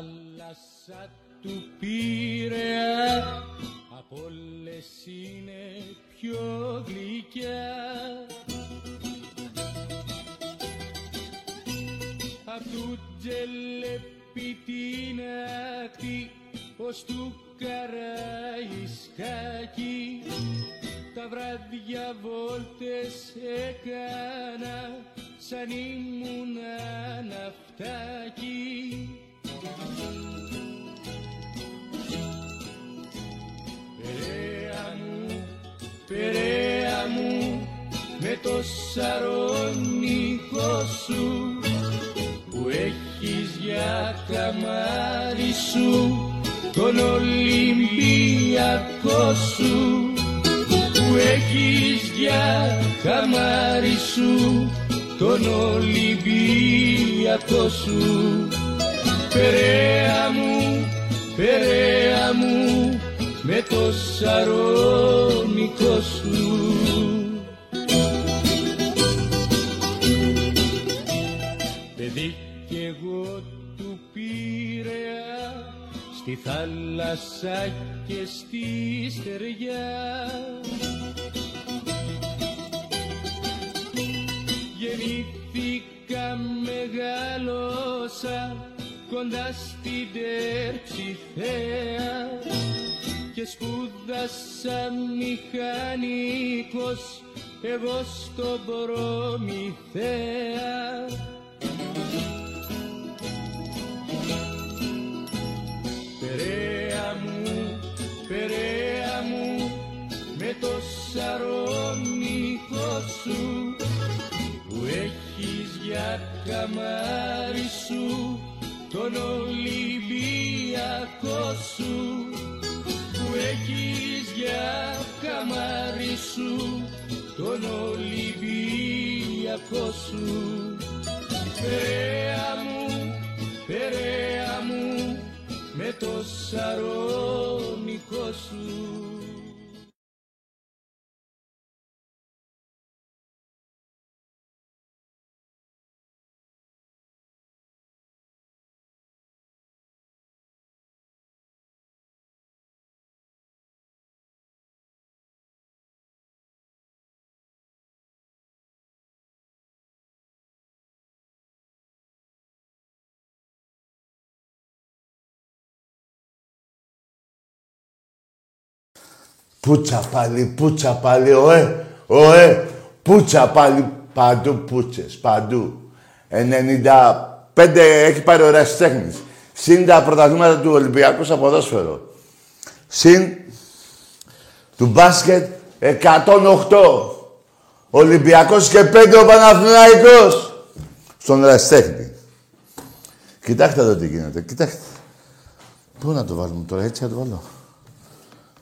θάλασσα του Πειραιά απ' όλες είναι πιο γλυκιά. Απ' του τζελέπι την ακτή ως του Καραϊσκάκη τα βράδια βόλτες έκανα σαν ήμουν ναυτάκι Περαία μου, Περαία μου με το σαρονικό σου που έχεις για καμάρι σου τον Ολυμπιακό σου που έχεις για καμάρι σου τον Ολυμπιακό σου Περαία μου, Περαία μου με το σαρονικό σου. Παιδί κι εγώ του Πειραιά στη θάλασσα και στη στεριά. Γεννήθηκα μεγάλωσα κοντά στην Τερψιθέα και σπούδασα μηχανικός εγώ στον Προμηθέα. Περαία μου, Περαία μου με το σαρονικό σου που έχεις για καμάρι σου τον Ολυμπιακό σου που έχεις για καμάρι σου. Τον Ολυμπιακό σου. Περαία μου, Περαία μου με το σαρονικό σου Πούτσα πάλι, πούτσα πάλι, ωε, ωε, πούτσα πάλι, παντού πούτσες, παντού. 95 έχει πάρει ωραία τέχνης. Συν τα πρωταθλήματα του Ολυμπιακού στο ποδόσφαιρο. Συν του μπάσκετ 108. Ολυμπιακός και 5 ο Παναθηναϊκός. Στον Ραστέχνη. Κοιτάξτε εδώ τι γίνεται. Κοιτάξτε. Πού να το βάλουμε τώρα, έτσι να το βάλω.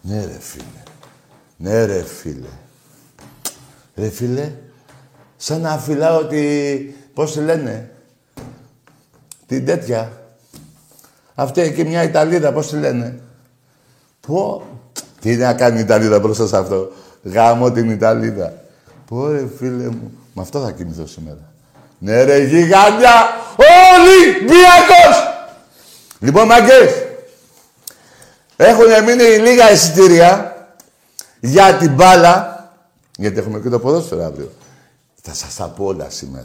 Ναι ρε φίλε. Ναι ρε φίλε. Ρε φίλε, σαν να φυλάω τη... Πώς τη λένε. Την τέτοια. Αυτή εκεί μια Ιταλίδα, πώς τη λένε. Πω. Τι να κάνει η Ιταλίδα μπροστά σε αυτό. Γάμω την Ιταλίδα. Πω ρε φίλε μου. Με αυτό θα κοιμηθώ σήμερα. Ναι ρε γιγάντια. Ολυμπιακός. Λοιπόν μαγκές. Έχουν μείνει λίγα εισιτήρια για την μπάλα. Γιατί έχουμε και το ποδόσφαιρο αύριο. Θα σας τα πω όλα σήμερα.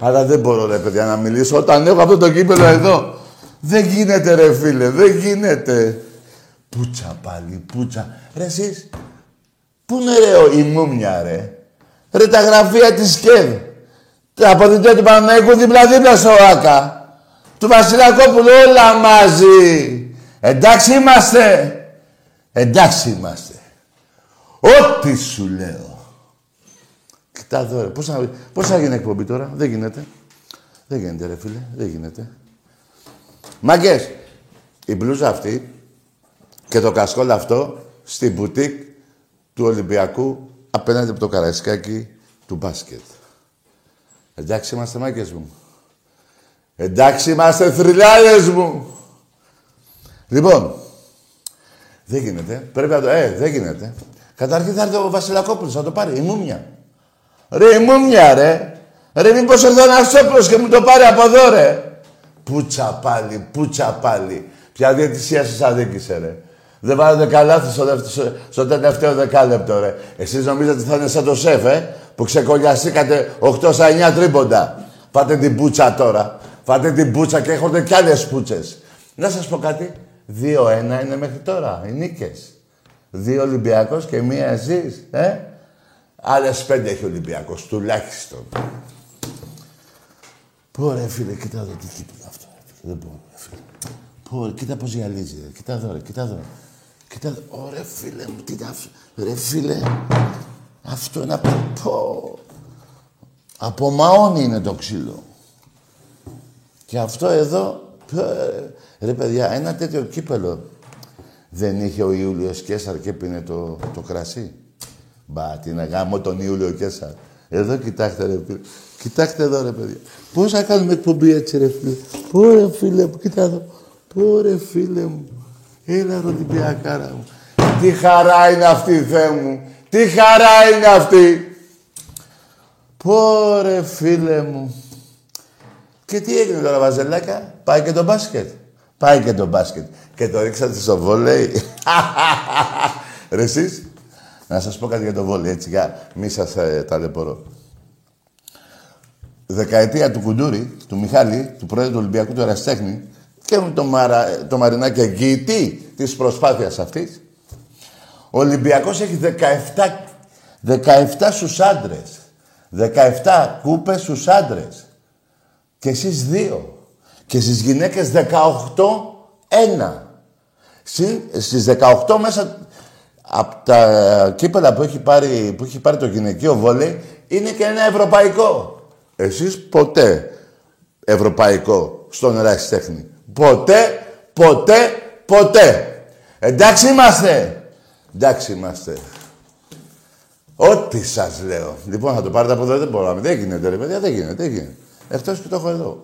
Αλλά δεν μπορώ ρε παιδιά να μιλήσω όταν έχω αυτό το κύπελο εδώ. Δεν γίνεται ρε φίλε, δεν γίνεται. Πούτσα πάλι, πούτσα. Ρε εσείς, πού είναι ρε ο- η μούμια ρε; Ρε τα γραφεία της ΚΕΔ. Τα αποδητήρια του Παναγικού δίπλα-δίπλα στο ΆΚΑ. Του Βασιλακόπουλου όλα μαζί. Εντάξει είμαστε. Εντάξει είμαστε. Ό,τι σου λέω. Κοιτά εδώ, ρε. Πώς θα, πώς θα γίνει εκπομπή τώρα; Δεν γίνεται. Δεν γίνεται, ρε φίλε. Δεν γίνεται. Μαγκές, η μπλούζα αυτή και το κασκόλ αυτό στη μπουτίκ του Ολυμπιακού απέναντι από το καραϊσκάκι του μπάσκετ. Εντάξει είμαστε μάγκες μου. Εντάξει είμαστε θρυλάδες μου. Λοιπόν, δεν γίνεται. Πρέπει να το... Ε, δεν γίνεται. Καταρχήν θα έρθει ο Βασιλακόπουλος να το πάρει. Η μούμια. Ρε η μούμια ρε. Ρε μήπως έρθει ο Νασόπουλος και μου το πάρει από εδώ ρε. Πούτσα πάλι, πούτσα πάλι. Ποια διαιτησία σας αδίκησε, ρε. Δεν βάλετε καλά στο, δεύτερο, στο τελευταίο δεκάλεπτο, ρε. Εσείς νομίζετε ότι θα είναι σαν το σεφ, ε, που ξεκολλιαστήκατε 8 στα 9 τρίποντα. Φάτε την πούτσα τώρα. Φάτε την πούτσα και έχετε κι άλλες πούτσες. Να σας πω κάτι. 2-1 είναι μέχρι τώρα, οι νίκες. Δύο Ολυμπιακός και μία εσείς, ε; Άλλες πέντε έχει ο Ολυμπιακός, τουλάχιστον. Πω ρε φίλε, κοίτα εδώ τι κοίτα αυτό. Δεν μπορώ, ρε φίλε. Πω, κοίτα πώς γυαλίζει, ρε. Κοίτα εδώ, ρε, κοίτα εδώ. Κοίτα εδώ. Ωρε φίλε μου, τι αυτό. Ρε φίλε, αυτό είναι από... Πω. Από μαόνι είναι το ξύλο. Και αυτό εδώ, ρε παιδιά, ένα τέτοιο κύπελο δεν είχε ο Ιούλιος Κέσαρ και πίνε το, το κρασί. Μπα, τι να γάμω τον Ιούλιο Κέσαρ. Εδώ κοιτάξτε ρε φίλε. Κοιτάξτε εδώ ρε παιδιά. Πώς θα κάνουμε εκπομπή έτσι ρε φίλε. Πω ρε φίλε μου, κοίτα εδώ. Πω ρε φίλε μου. Έλα ροδιπιακάρα μου. Τι χαρά είναι αυτή Θεέ μου. Τι χαρά είναι αυτή. Πω ρε φίλε μου. Και τι έγινε τώρα Βαζελάκα; Πάει και το μπάσκετ. Πάει και το μπάσκετ. Και το ρίξατε στο βόλεϊ. Ρε εσείς. Να σας πω κάτι για το βόλεϊ, έτσι, για μη σας ε, ταλαιπωρώ. Δεκαετία του Κουντούρη, του Μιχάλη, του πρόεδρου του Ολυμπιακού του Εραστέχνη και με το, Μαρα, το Μαρινάκη εγγυητή της προσπάθειας αυτής, ο Ολυμπιακός έχει 17, 17 στους άντρες. 17 κούπες στους άντρες. Και εσείς δύο. Και στις γυναίκες 18 ένα. Στις 18 μέσα από τα κύπελα που έχει, πάρει, που έχει πάρει το γυναικείο βόλεϊ είναι και ένα ευρωπαϊκό. Εσείς ποτέ ευρωπαϊκό στον ερασιτέχνη. Ποτέ, ποτέ, ποτέ. Εντάξει είμαστε. Εντάξει είμαστε. Ό,τι σας λέω. Λοιπόν, θα το πάρετε από εδώ, δεν μπορώ. Δεν γίνεται, ρε παιδιά, δεν γίνεται, δεν γίνεται. Εκτός που το έχω εδώ.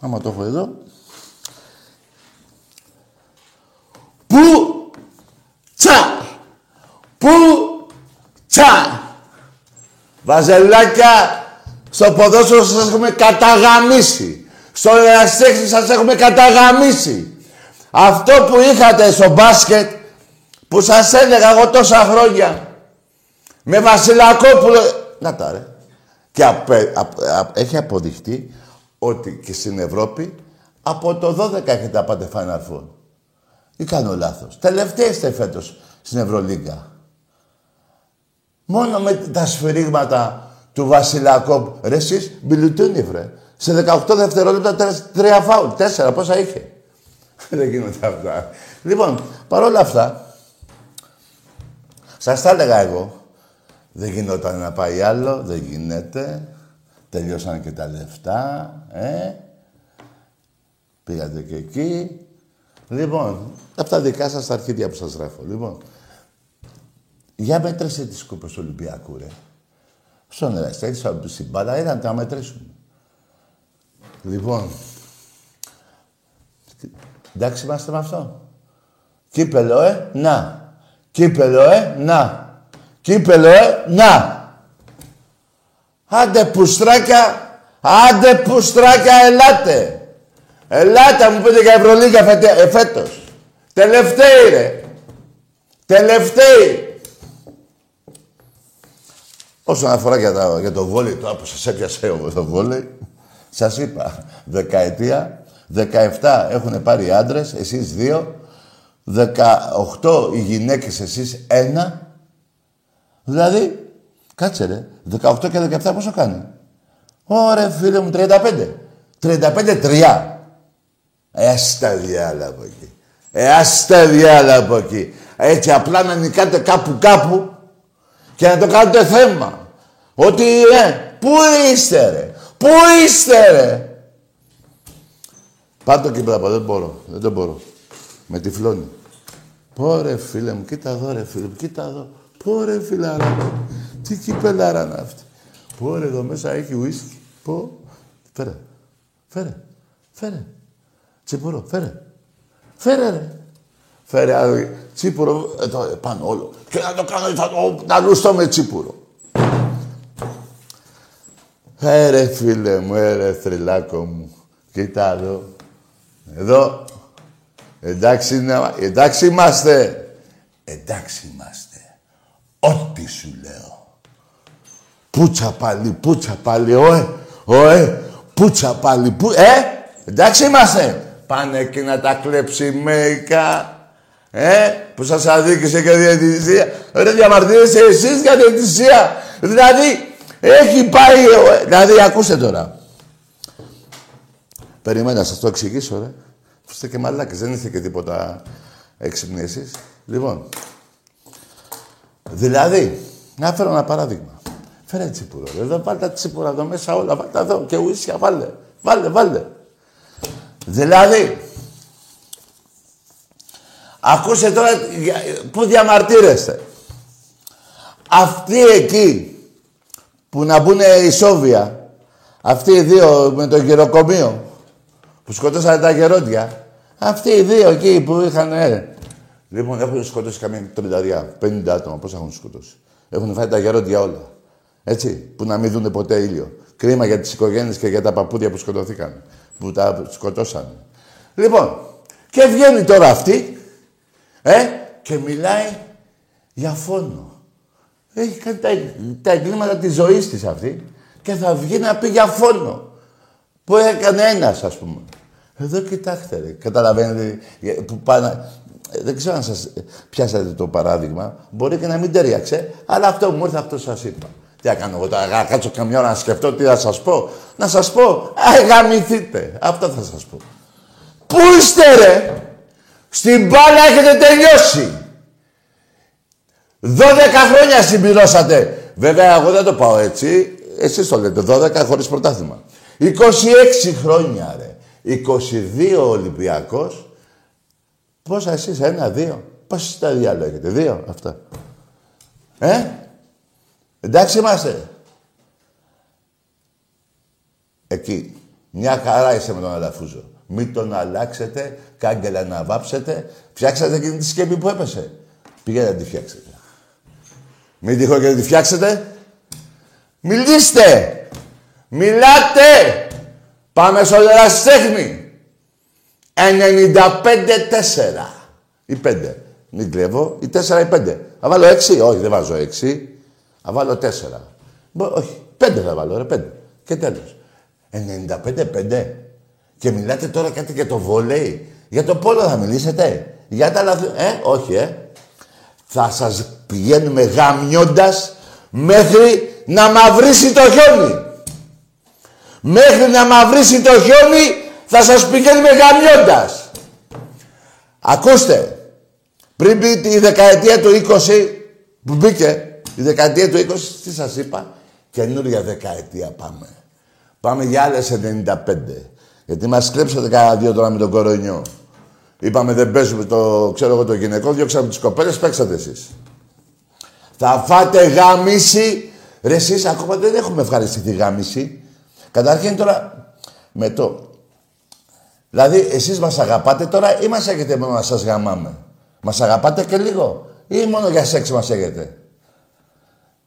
Άμα το έχω εδώ, Πού τσα. Πού τσα. Βαζελάκια, στο ποδόσφαιρο σας έχουμε καταγαμίσει. Στο εραστέχνη σας έχουμε καταγαμίσει. Αυτό που είχατε στο μπάσκετ, που σας έλεγα εγώ τόσα χρόνια, με Βασιλακόπουλο... Να τα ρε. Και έχει αποδειχτεί ότι και στην Ευρώπη από το 12 έχετε απάντε Final Four. Ή κάνω λάθος. Τελευταία είστε φέτος στην Ευρωλίγκα. Μόνο με τα σφυρίγματα του Βασιλακόπ. Ρε εσείς, μπιλουτούνι βρε. Σε 18 δευτερόλεπτα τρία φάουλ. Τέσσερα, πόσα είχε. Δεν γίνονται αυτά. Λοιπόν, παρόλα αυτά, σας τα έλεγα εγώ. Δεν γινόταν να πάει άλλο, δεν γίνεται. Τελειώσαν και τα λεφτά, ε. Πήγατε και εκεί. Λοιπόν, από τα δικά σας τα αρχίδια που σας γράφω. Λοιπόν, για μέτρησε τις κούπες του Ολυμπιακού, ρε. Στον Εραστέτη, στην μπάλα, ήταν να μετρήσουν. Λοιπόν, εντάξει είμαστε με αυτό. Κύπελο, ε, να. Κύπελο, ε, να. Κύπελο, ε, να. Άντε πουστράκια, άντε πουστράκια, ελάτε. Ελάτε, μου πείτε για Ευρωλίγα φετε, ε, φέτος. Τελευταίοι, ρε. Τελευταίοι. Όσον αφορά για, τα, για το βόλεϊ, τώρα που σας έπιασε το βόλεϊ, σας είπα, δεκαετία, 17 έχουν πάρει άντρες, εσείς δύο, 18 οι γυναίκες, εσείς ένα. Δηλαδή, κάτσε ρε, 18 και 17 πόσο κάνει; Ωραία φίλε μου, 35. 35-3. Ε, ας τα διάλα από εκεί. Ε, ας τα διάλα από εκεί. Έτσι απλά να νικάτε κάπου κάπου και να το κάνετε θέμα. Ότι, ε, πού είστε ρε; Πού είστε ρε; Πάντο και πράγμα, δεν μπορώ. Δεν το μπορώ. Με τυφλώνει. Πω ρε φίλε μου, κοίτα εδώ ρε φίλε μου, κοίτα εδώ. Πω ρε φιλάρα Τι κυπελάρα είναι αυτή. Πω ρε εδώ μέσα έχει ουίσκι. Πω. Φέρε. Φέρε. Φέρε. Τσίπουρο, φέρε. Φέρε, ρε. Φέρε άλλο τσίπουρο, εδώ πάνω όλο. Και να το κάνω, θα το να λουστώ με τσίπουρο. Έρε φίλε μου, έρε θρυλάκο μου. Κοίτα εδώ. Εδώ. Εντάξει, εντάξει είμαστε. Εντάξει είμαστε. Ό,τι σου λέω. Πούτσα πάλι, πούτσα πάλι, ωε, ωε, πούτσα πάλι, που, ε, εντάξει είμαστε. Πάνε εκεί να τα κλέψει μέικα, ε, που σας αδίκησε και διαιτησία. Ρε διαμαρτύρεστε εσείς για διαιτησία. Δηλαδή, έχει πάει, ε, δηλαδή, ακούστε τώρα. Περιμένω να σας το εξηγήσω, ρε. Είστε και μαλάκες, δεν είστε και τίποτα έξυπνοι εσείς. Λοιπόν, δηλαδή, να φέρω ένα παράδειγμα. Φέρε τσίπουρο. Εδώ βάλτε τα τσίπουρα εδώ μέσα όλα. Βάλτε εδώ και ουίσια βάλτε. Βάλτε, βάλτε. Δηλαδή, ακούστε τώρα που διαμαρτύρεστε. Αυτοί εκεί που να μπουν ισόβια, αυτοί οι δύο με το γεροκομείο που σκοτώσανε τα γερόντια, αυτοί οι δύο εκεί που είχαν. Ε, λοιπόν, έχουν σκοτώσει καμία τρινταριά, 50 άτομα. Πώς έχουν σκοτώσει. Έχουν φάει τα γερόντια όλα. Έτσι, που να μην δουν ποτέ ήλιο. Κρίμα για τις οικογένειες και για τα παππούδια που σκοτωθήκαν. Που τα σκοτώσαν. Λοιπόν, και βγαίνει τώρα αυτή, ε, και μιλάει για φόνο. Έχει κάνει τα, τα εγκλήματα της ζωής της αυτή και θα βγει να πει για φόνο. Που έκανε ένας, ας πούμε. Εδώ κοιτάξτε, ρε. Καταλαβαίνετε που πάνε... Δεν ξέρω αν σας πιάσατε το παράδειγμα. Μπορεί και να μην ταιριάξε, αλλά αυτό μου ήρθε, αυτό σας είπα. Τι θα κάνω εγώ τώρα, να κάτσω καμιά ώρα να σκεφτώ τι θα σας πω. Να σας πω, αγαμηθείτε. Αυτό θα σας πω. Πού είστε ρε! Στην μπάλα έχετε τελειώσει. 12 χρόνια συμπληρώσατε. Βέβαια, εγώ δεν το πάω έτσι. Εσείς το λέτε, 12 χωρίς πρωτάθλημα. 26 χρόνια, ρε. 22 Ολυμπιακός. Πόσα εσείς, ένα, δύο. Πόσα τα διάλογα έχετε, δύο, αυτά. Ε, εντάξει είμαστε. Εκεί. Μια χαρά είσαι με τον Αλαφούζο. Μην τον αλλάξετε, κάγκελα να βάψετε. Φτιάξατε εκείνη τη σκέπη που έπεσε. Πήγαινε να τη φτιάξετε. Μην τυχόν και να τη φτιάξετε. Μιλήστε! Μιλάτε! Πάμε στο ερασιτέχνη. 95-4. Ή 5. Μην κλέβω. Ή 4 ή 5. Θα βάλω 6. Όχι, δεν βάζω 6. Θα βάλω 4. όχι, 5 θα βάλω, ρε 5. Και τέλος. 95-5. Και μιλάτε τώρα κάτι για το βόλεϊ. Για το πόλο θα μιλήσετε. Για τα λαθ... Ε, όχι, ε. Θα σας πηγαίνουμε γαμιώντας μέχρι να μαυρίσει το χιόνι. Μέχρι να μαυρίσει το χιόνι θα σας πηγαίνουμε γαμιώντας. Ακούστε. Πριν μπει τη δεκαετία του 20 που μπήκε, η δεκαετία του 20, τι σας είπα, καινούρια δεκαετία πάμε. Πάμε για άλλες 95. Γιατί μας κλέψατε κανένα δύο τώρα με τον κορονιό. Είπαμε δεν παίζουμε το, ξέρω εγώ, το γυναικό, διώξαμε τις κοπέλες, παίξατε εσείς. Θα φάτε γάμιση. Ρε εσείς ακόμα δεν έχουμε ευχαριστηθεί γάμιση. Καταρχήν τώρα με το... Δηλαδή εσείς μας αγαπάτε τώρα ή μας έχετε μόνο να σας γαμάμε; Μας αγαπάτε και λίγο ή μόνο για σεξ μας έχετε;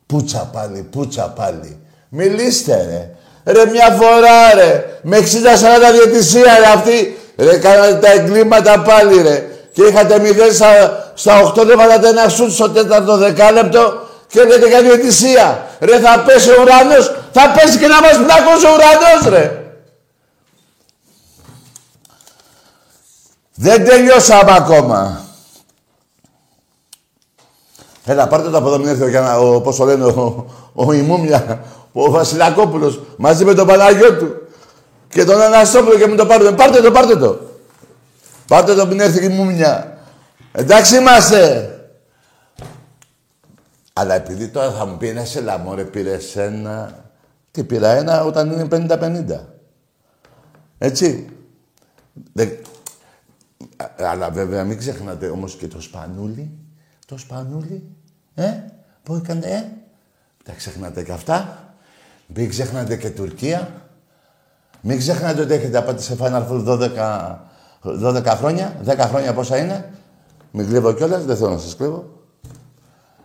Πούτσα πάλι, πούτσα πάλι. Μιλήστε ρε. Ρε μια φορά ρε, με 60-40 διαιτησία ρε αυτή, ρε κάνατε τα εγκλήματα πάλι ρε. Και είχατε 0 στα, στα 8 δεν βάλατε ένα σουτ στο τέταρτο δεκάλεπτο και λέτε για διαιτησία. Ρε θα πέσει ο ουρανός, θα πέσει και να μας πλάκωσε ο ουρανός ρε. Δεν τελειώσαμε ακόμα. Έλα, πάρτε το από εδώ, μην έρθει ο, ο, πώς το λένε, ο, ο, ο Ιμούμια, ο Βασιλακόπουλος μαζί με τον Παναγιώτου και τον Αναστόπουλο και μου το πάρετε. Πάρτε το, πάρτε το. Πάρτε το μην έρθει η μουμιά. Εντάξει είμαστε. Αλλά επειδή τώρα θα μου πει ένα σε λαμόρε πήρε ένα... Τι πήρα ένα όταν είναι 50-50. Έτσι. Δε... Αλλά βέβαια μην ξεχνάτε όμως και το σπανούλι. Το σπανούλι. Ε, που έκανε, ε; Τα ξεχνάτε και αυτά. Μην ξεχνάτε και Τουρκία. Μην ξεχνάτε ότι έχετε πάτε σε Final Four 12, 12 χρόνια. 10 χρόνια πόσα είναι. Μην κλείβω κιόλας, δεν θέλω να σας κλείβω.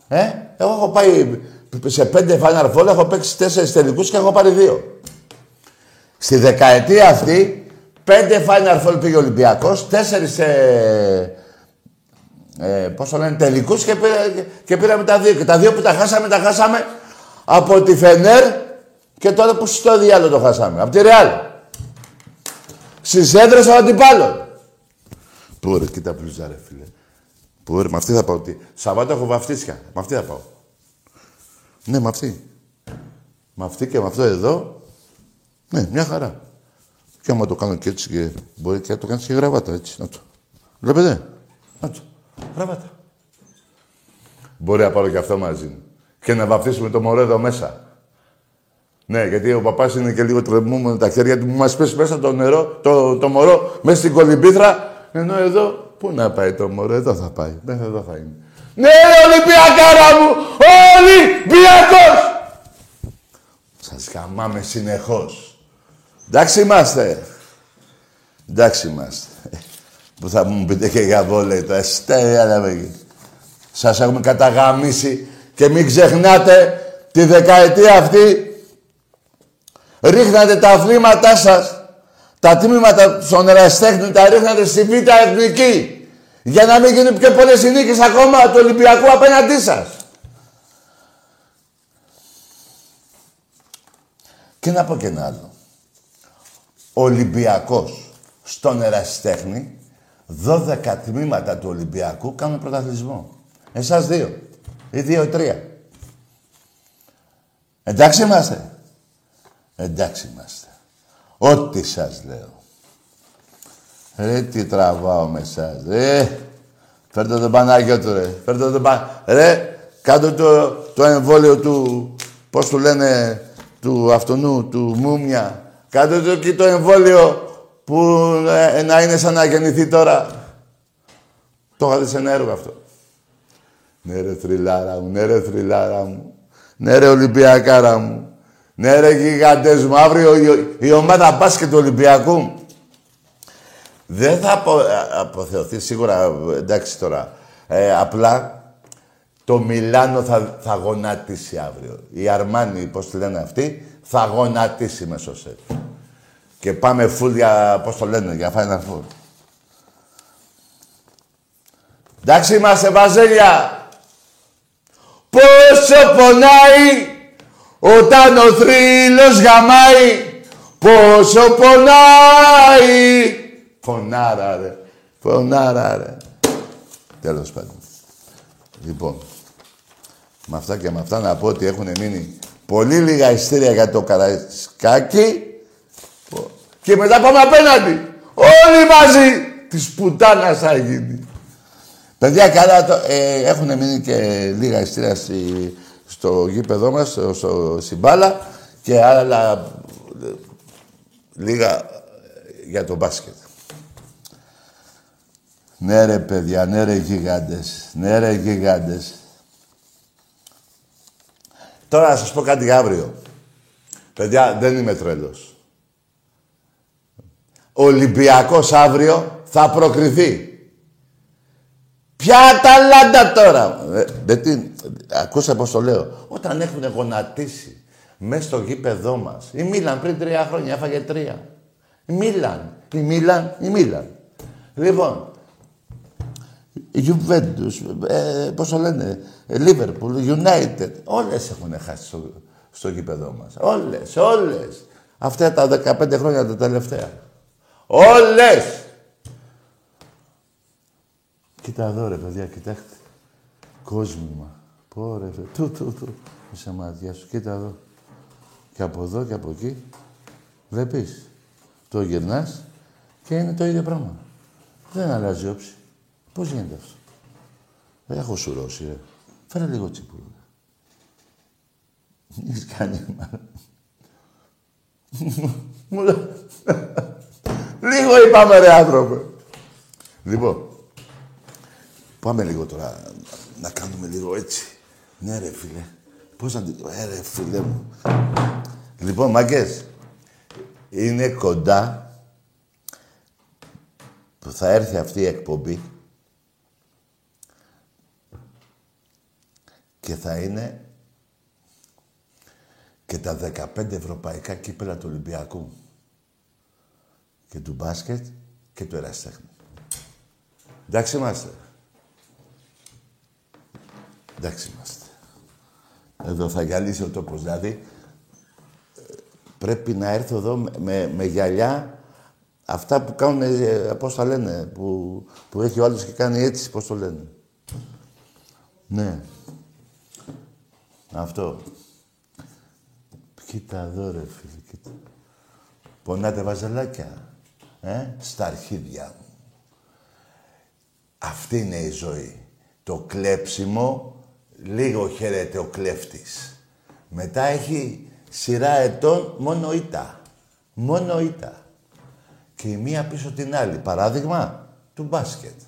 Ε, εγώ έχω πάει σε 5 Final Four, έχω παίξει 4 τελικούς και έχω πάρει 2. Στη δεκαετία αυτή πέντε Final Four πήγε ο Ολυμπιακός, τέσσερις ε, ε, πώς το λένε, τελικούς και, πήρα, και πήραμε τα δύο. Και τα δύο που τα χάσαμε, τα χάσαμε από τη Φενέρ και τώρα που στο διάλογο το χάσαμε. Από τη Ρεάλ. Στις έδρες των αντιπάλων. Πού ρε, κοίτα πλούζα ρε φίλε. Πού ρε, με αυτή θα πάω. Τι. Σαββάτο έχω βαφτίσια. Με αυτή θα πάω. Ναι, με αυτή. Με αυτή και με αυτό εδώ. Ναι, μια χαρά. Και άμα το κάνω και έτσι και μπορεί και να το κάνεις και γραβάτα έτσι. Να το. Βλέπετε. Να το. Γραβάτα. Μπορεί να πάρω και αυτό μαζί μου. Και να βαφτίσουμε το μωρό εδώ μέσα. Ναι, γιατί ο παπάς είναι και λίγο τρεμούμενο τα χέρια του. Μου μας πέσει μέσα το νερό, το, το μωρό, μέσα στην κολυμπήθρα. Ενώ εδώ, πού να πάει το μωρό, εδώ θα πάει. Μέχρι εδώ θα είναι. Ναι, Ολυμπιακάρα μου! Ολυμπιακός! Σας καμάμε συνεχώς. Εντάξει είμαστε. Εντάξει είμαστε. Που θα μου πείτε και για βόλεϊ το αστέρια να Σας έχουμε καταγαμίσει και μην ξεχνάτε τη δεκαετία αυτή ρίχνατε τα αθλήματά σας, τα τμήματα στον εραστέχνη τα ρίχνατε στη Β' Εθνική για να μην γίνουν πιο πολλές συνήκες ακόμα του Ολυμπιακού απέναντί σας. Και να πω και ένα άλλο. Ο Ολυμπιακός στον ερασιτέχνη, 12 τμήματα του Ολυμπιακού κάνουν πρωταθλητισμό. Εσάς δύο. Ή δύο-τρία. Εντάξει είμαστε. Εντάξει είμαστε. Ό,τι σας λέω. Ρε, τι τραβάω με εσάς. Ρε, φέρτε τον Πανάγιο του, ρε. Φέρτε τον Πανάγιο. Ρε, κάτω το, το εμβόλιο του, πώς του λένε, του αυτονού, του Μούμια. Κάτω το εκεί το εμβόλιο που ε, να είναι σαν να γεννηθεί τώρα. Το είχατε σε ένα έργο αυτό. Ναι ρε θρυλάρα μου, ναι ρε θρυλάρα μου. Ναι ρε Ολυμπιακάρα μου. Ναι ρε γιγαντές μου, αύριο η, η ομάδα μπάσκετ του Ολυμπιακού δεν θα απο, αποθεωθεί σίγουρα, εντάξει τώρα. Ε, απλά το Μιλάνο θα, θα γονατίσει αύριο. Η Αρμάνη, πώς τη λένε αυτή, θα γονατίσει μέσω σετ. Και πάμε φουλ για, πώς το λένε, για Final Four. Εντάξει είμαστε, Βαζέλια. Πόσο πονάει όταν ο θρύλος γαμάει. Πόσο πονάει Φωνάρα, ρε. Φωνάρα, ρε. Τέλος πάντων. Λοιπόν, με αυτά και με αυτά να πω ότι έχουν μείνει πολύ λίγα ειστήρια για το Καραϊσκάκι και μετά πάμε απέναντι. Όλοι μαζί της πουτάνας θα γίνει. Παιδιά, καλά, το, ε, έχουν μείνει και λίγα ειστήρια στο γήπεδό μας, στο, στο, στην μπάλα και άλλα ε, λίγα για το μπάσκετ. Ναι ρε παιδιά, ναι ρε γιγάντες, ναι ρε γιγάντες. Τώρα να σας πω κάτι για αύριο. Παιδιά, δεν είμαι τρέλος. Ο Ολυμπιακός αύριο θα προκριθεί. Ποια ταλάντα τώρα; Ε, δεν ακούσα πώς το λέω. Όταν έχουν γονατίσει μέσα στο γήπεδό μας. Η Μίλαν πριν τρία χρόνια έφαγε τρία. Η Μίλαν. Η Μίλαν. Η Μίλαν. Λοιπόν, Juventus, ε, πώς το λένε, Liverpool, United, όλες έχουν χάσει στο, στο γήπεδό μας. Όλες, όλες. Αυτά τα 15 χρόνια τα τελευταία. Όλες! Κοίτα εδώ ρε παιδιά, κοιτάξτε. Κόσμημα. Πω ρε φίλε. Του, του, του. Είσαι μάτια σου. Κοίτα εδώ. Και από εδώ και από εκεί. Βλέπεις. Το γυρνάς και είναι το ίδιο πράγμα. Δεν αλλάζει όψη. Πώς γίνεται αυτό; Δεν έχω σουρώσει, ρε. Φέρε λίγο τσίπουρο. Έχεις κάνει, Λίγο είπαμε, ρε άνθρωπε. Λοιπόν, πάμε λίγο τώρα να κάνουμε λίγο έτσι. Ναι, ρε φίλε. Πώς να την... Ε, ρε φίλε μου. Λοιπόν, μαγκές, είναι κοντά που θα έρθει αυτή η εκπομπή και θα είναι και τα 15 ευρωπαϊκά κύπελα του Ολυμπιακού. Και του μπάσκετ και του εραστέχνη. Εντάξει είμαστε. Εντάξει είμαστε. Εδώ θα γυαλίσει ο τόπος. Δηλαδή, πρέπει να έρθω εδώ με, με, γυαλιά αυτά που κάνουν, ε, πώς τα λένε, που, που έχει ο άλλος και κάνει έτσι, πώς το λένε. Ναι. Αυτό. Κοίτα εδώ ρε φίλε, κοίτα. Πονάτε βαζελάκια, ε, στα αρχίδια μου. Αυτή είναι η ζωή. Το κλέψιμο, λίγο χαίρεται ο κλέφτης. Μετά έχει σειρά ετών μόνο ήττα. Μόνο ήττα. Και η μία πίσω την άλλη. Παράδειγμα, του μπάσκετ.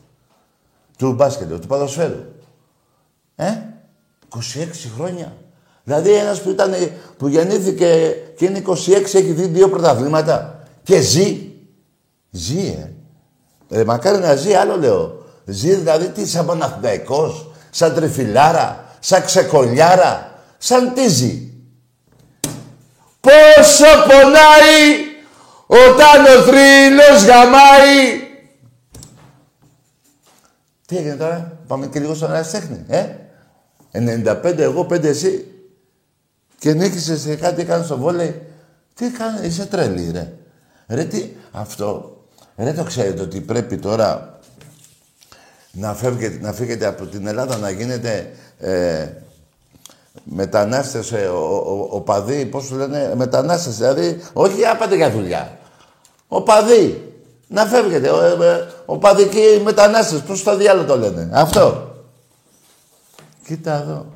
Του μπάσκετ, του παδοσφαίρου. Ε, 26 χρόνια. Δηλαδή ένας που, ήταν, που γεννήθηκε και είναι 26 έχει δει δύο πρωταβλήματα και ζει. Ζει, ε. ε. μακάρι να ζει, άλλο λέω. Ζει δηλαδή τι σαν Παναθηναϊκός, σαν Τριφυλάρα, σαν Ξεκολιάρα, σαν τι ζει. Πόσο πονάει όταν ο θρύλος γαμάει. Τι έγινε τώρα, πάμε και λίγο στον αεραστέχνη, ε. 95 εγώ, 5 εσύ. Και νίκησες σε κάτι, έκανες στο βόλεϊ. Τι έκανε, είσαι τρελή, ρε. Ρε, τι, αυτό, ρε το ξέρετε ότι πρέπει τώρα να, φεύγετε, να φύγετε από την Ελλάδα, να γίνετε ε, μετανάστες, ε, ο, ο, ο, παδί, πώς σου λένε, μετανάστες, δηλαδή, όχι άπατε για δουλειά. Ο παδί, να φεύγετε, ο, ε, ο παδικοί μετανάστες, πώς το διάλογο το λένε. Αυτό. Κοίτα εδώ.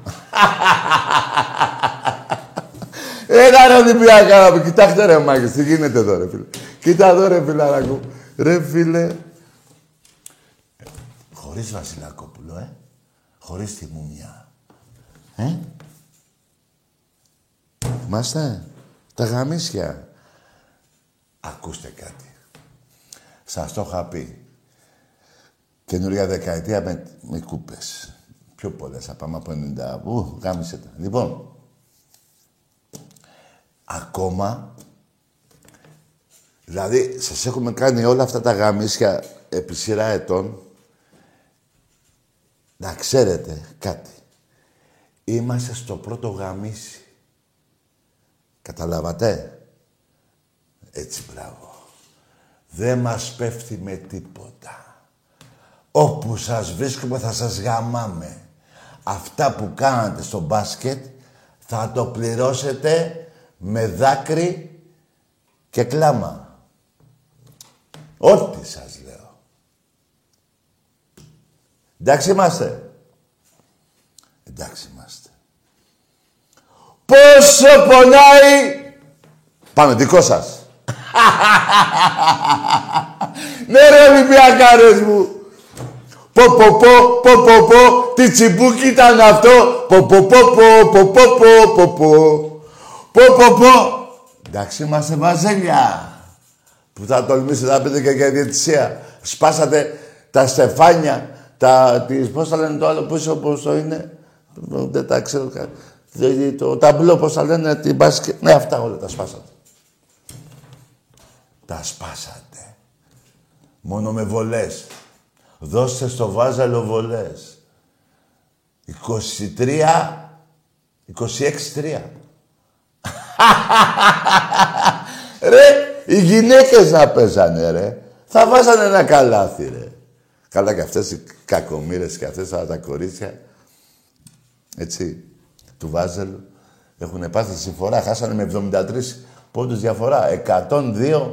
Ένα ρε Ολυμπιακά, κοιτάξτε ρε μάγκες, τι γίνεται εδώ ρε φίλε. Κοίτα εδώ ρε φιλαράκο. Ρε φίλε. Χωρίς Βασιλακόπουλο, ε. Χωρίς τη μουμιά. Ε. Είμαστε. Τα γαμίσια. Ακούστε κάτι. Σας το είχα πει. Καινούργια δεκαετία με, με κούπες. Πιο πολλές, θα πάμε από 90. Ου, γάμισε τα. Λοιπόν, ακόμα, δηλαδή σας έχουμε κάνει όλα αυτά τα γαμίσια επί σειρά ετών, να ξέρετε κάτι. Είμαστε στο πρώτο γαμίσι. Καταλάβατε; Έτσι, μπράβο. Δεν μας πέφτει με τίποτα. Όπου σας βρίσκουμε θα σας γαμάμε. Αυτά που κάνατε στο μπάσκετ θα το πληρώσετε με δάκρυ και κλάμα. Ό,τι σας λέω. Εντάξει είμαστε. Εντάξει είμαστε. Πόσο πονάει... Πάμε, δικό σας. ναι ρε Ολυμπιακάρες μου. Πω πω πω πω πω πω τι τσιμπούκι ήταν αυτό. Πω πω πω πω πω πω πω πω Πω, πω, πω. Εντάξει, είμαστε μαζέλια. Που θα τολμήσετε να πείτε και για διαιτησία. Σπάσατε τα στεφάνια, τα, τις, πώς θα λένε το άλλο πίσω, πώς το είναι; Δεν τα ξέρω. Το, το ταμπλό, πώς θα λένε, την μπάσκετ. Ναι, αυτά όλα τα σπάσατε. Τα σπάσατε. Μόνο με βολές. Δώστε στο βάζαλο βολές. 23, 26-3. ρε, οι γυναίκες να παίζανε, ρε. Θα βάζανε ένα καλάθι, ρε. Καλά και αυτές οι κακομύρες και αυτές τα κορίτσια. Έτσι, του Βάζελου. Έχουν πάθει συμφορά. Χάσανε με 73 πόντους διαφορά. 102,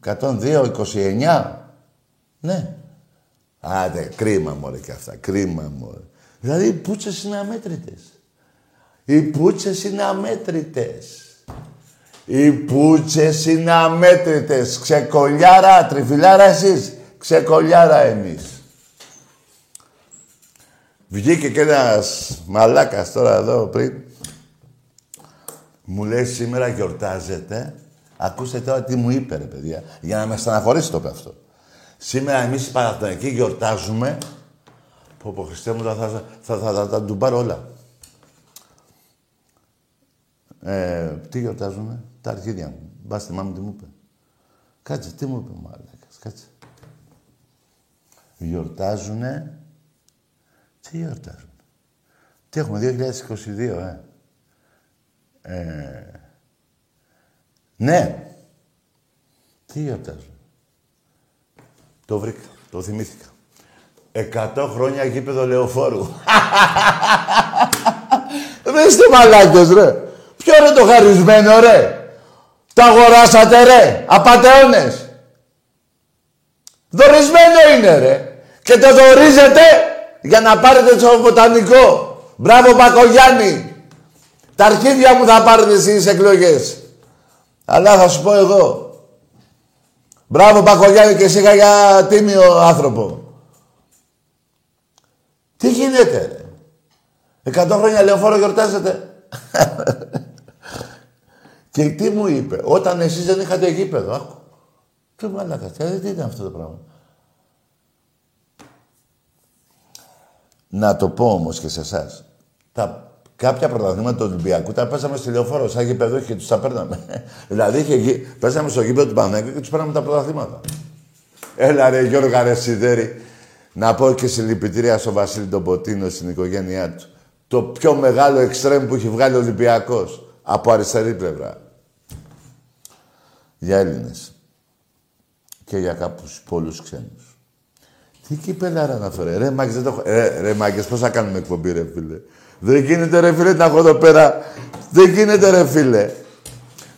102, 29. Ναι. Άντε, κρίμα μωρέ και αυτά. Κρίμα μωρέ. Δηλαδή, οι πούτσες είναι αμέτρητες. Οι πούτσες είναι αμέτρητες. Οι πούτσες είναι αμέτρητες. Ξεκολιάρα, τριφυλάρα εσείς. Ξεκολιάρα εμείς. Βγήκε και ένας μαλάκας τώρα εδώ πριν. Μου λέει σήμερα γιορτάζεται. Ακούστε τώρα τι μου είπε ρε παιδιά. Για να με στεναχωρήσει το αυτό. Σήμερα εμείς οι Παναθηναϊκοί γιορτάζουμε. Πω πω Χριστέ μου θα, θα, θα, θα, θα, θα, πάρω όλα. Ε, τι γιορτάζουμε, τα αρχίδια μου. Μπας στη μάμη τι μου είπε. Κάτσε, τι μου είπε ο μαλάκας, κάτσε. Γιορτάζουνε. Τι γιορτάζουν. Τι έχουμε, 2022, ε. ε. Ναι. Τι γιορτάζουν. Το βρήκα, το θυμήθηκα. Εκατό χρόνια γήπεδο λεωφόρου. Δεν είστε μαλάκες, ρε. Ποιο είναι το χαρισμένο, ρε. Το αγοράσατε, ρε. Απατεώνες. Δορισμένο είναι, ρε. Και το δορίζετε για να πάρετε το βοτανικό. Μπράβο, Πακογιάννη. Τα αρχίδια μου θα πάρετε στις εκλογές. Αλλά θα σου πω εγώ. Μπράβο, Πακογιάννη, και σιγά για τίμιο άνθρωπο. Τι γίνεται, ρε. Εκατό χρόνια λεωφόρο γιορτάζετε. και τι μου είπε, όταν εσείς δεν είχατε γήπεδο. Άκου. Τι μαλάκα, τι ήταν αυτό το πράγμα; Να το πω όμως και σε εσάς. Τα κάποια πρωταθλήματα του Ολυμπιακού τα παίζαμε στη λεωφόρο, σαν γήπεδο και τους τα παίρναμε. δηλαδή είχε, παίζαμε στο γήπεδο του Παναγιώτη και τους παίρναμε τα πρωταθλήματα. Έλα ρε Γιώργο Αρεσιδέρη, να πω και συλληπιτήρια στον Βασίλη τον Ποτίνο στην οικογένειά του. Το πιο μεγάλο εξτρέμ που έχει βγάλει ο Ολυμπιακός από αριστερή πλευρά. Για Έλληνες. Και για κάποιους πολλούς ξένους. Τι κύπελα να φέρε. Ρε μάγκες, δεν το... ρε, ρε μάγκες, πώς θα κάνουμε εκπομπή ρε φίλε; Δεν γίνεται ρε φίλε να έχω εδώ πέρα. Δεν γίνεται ρε φίλε.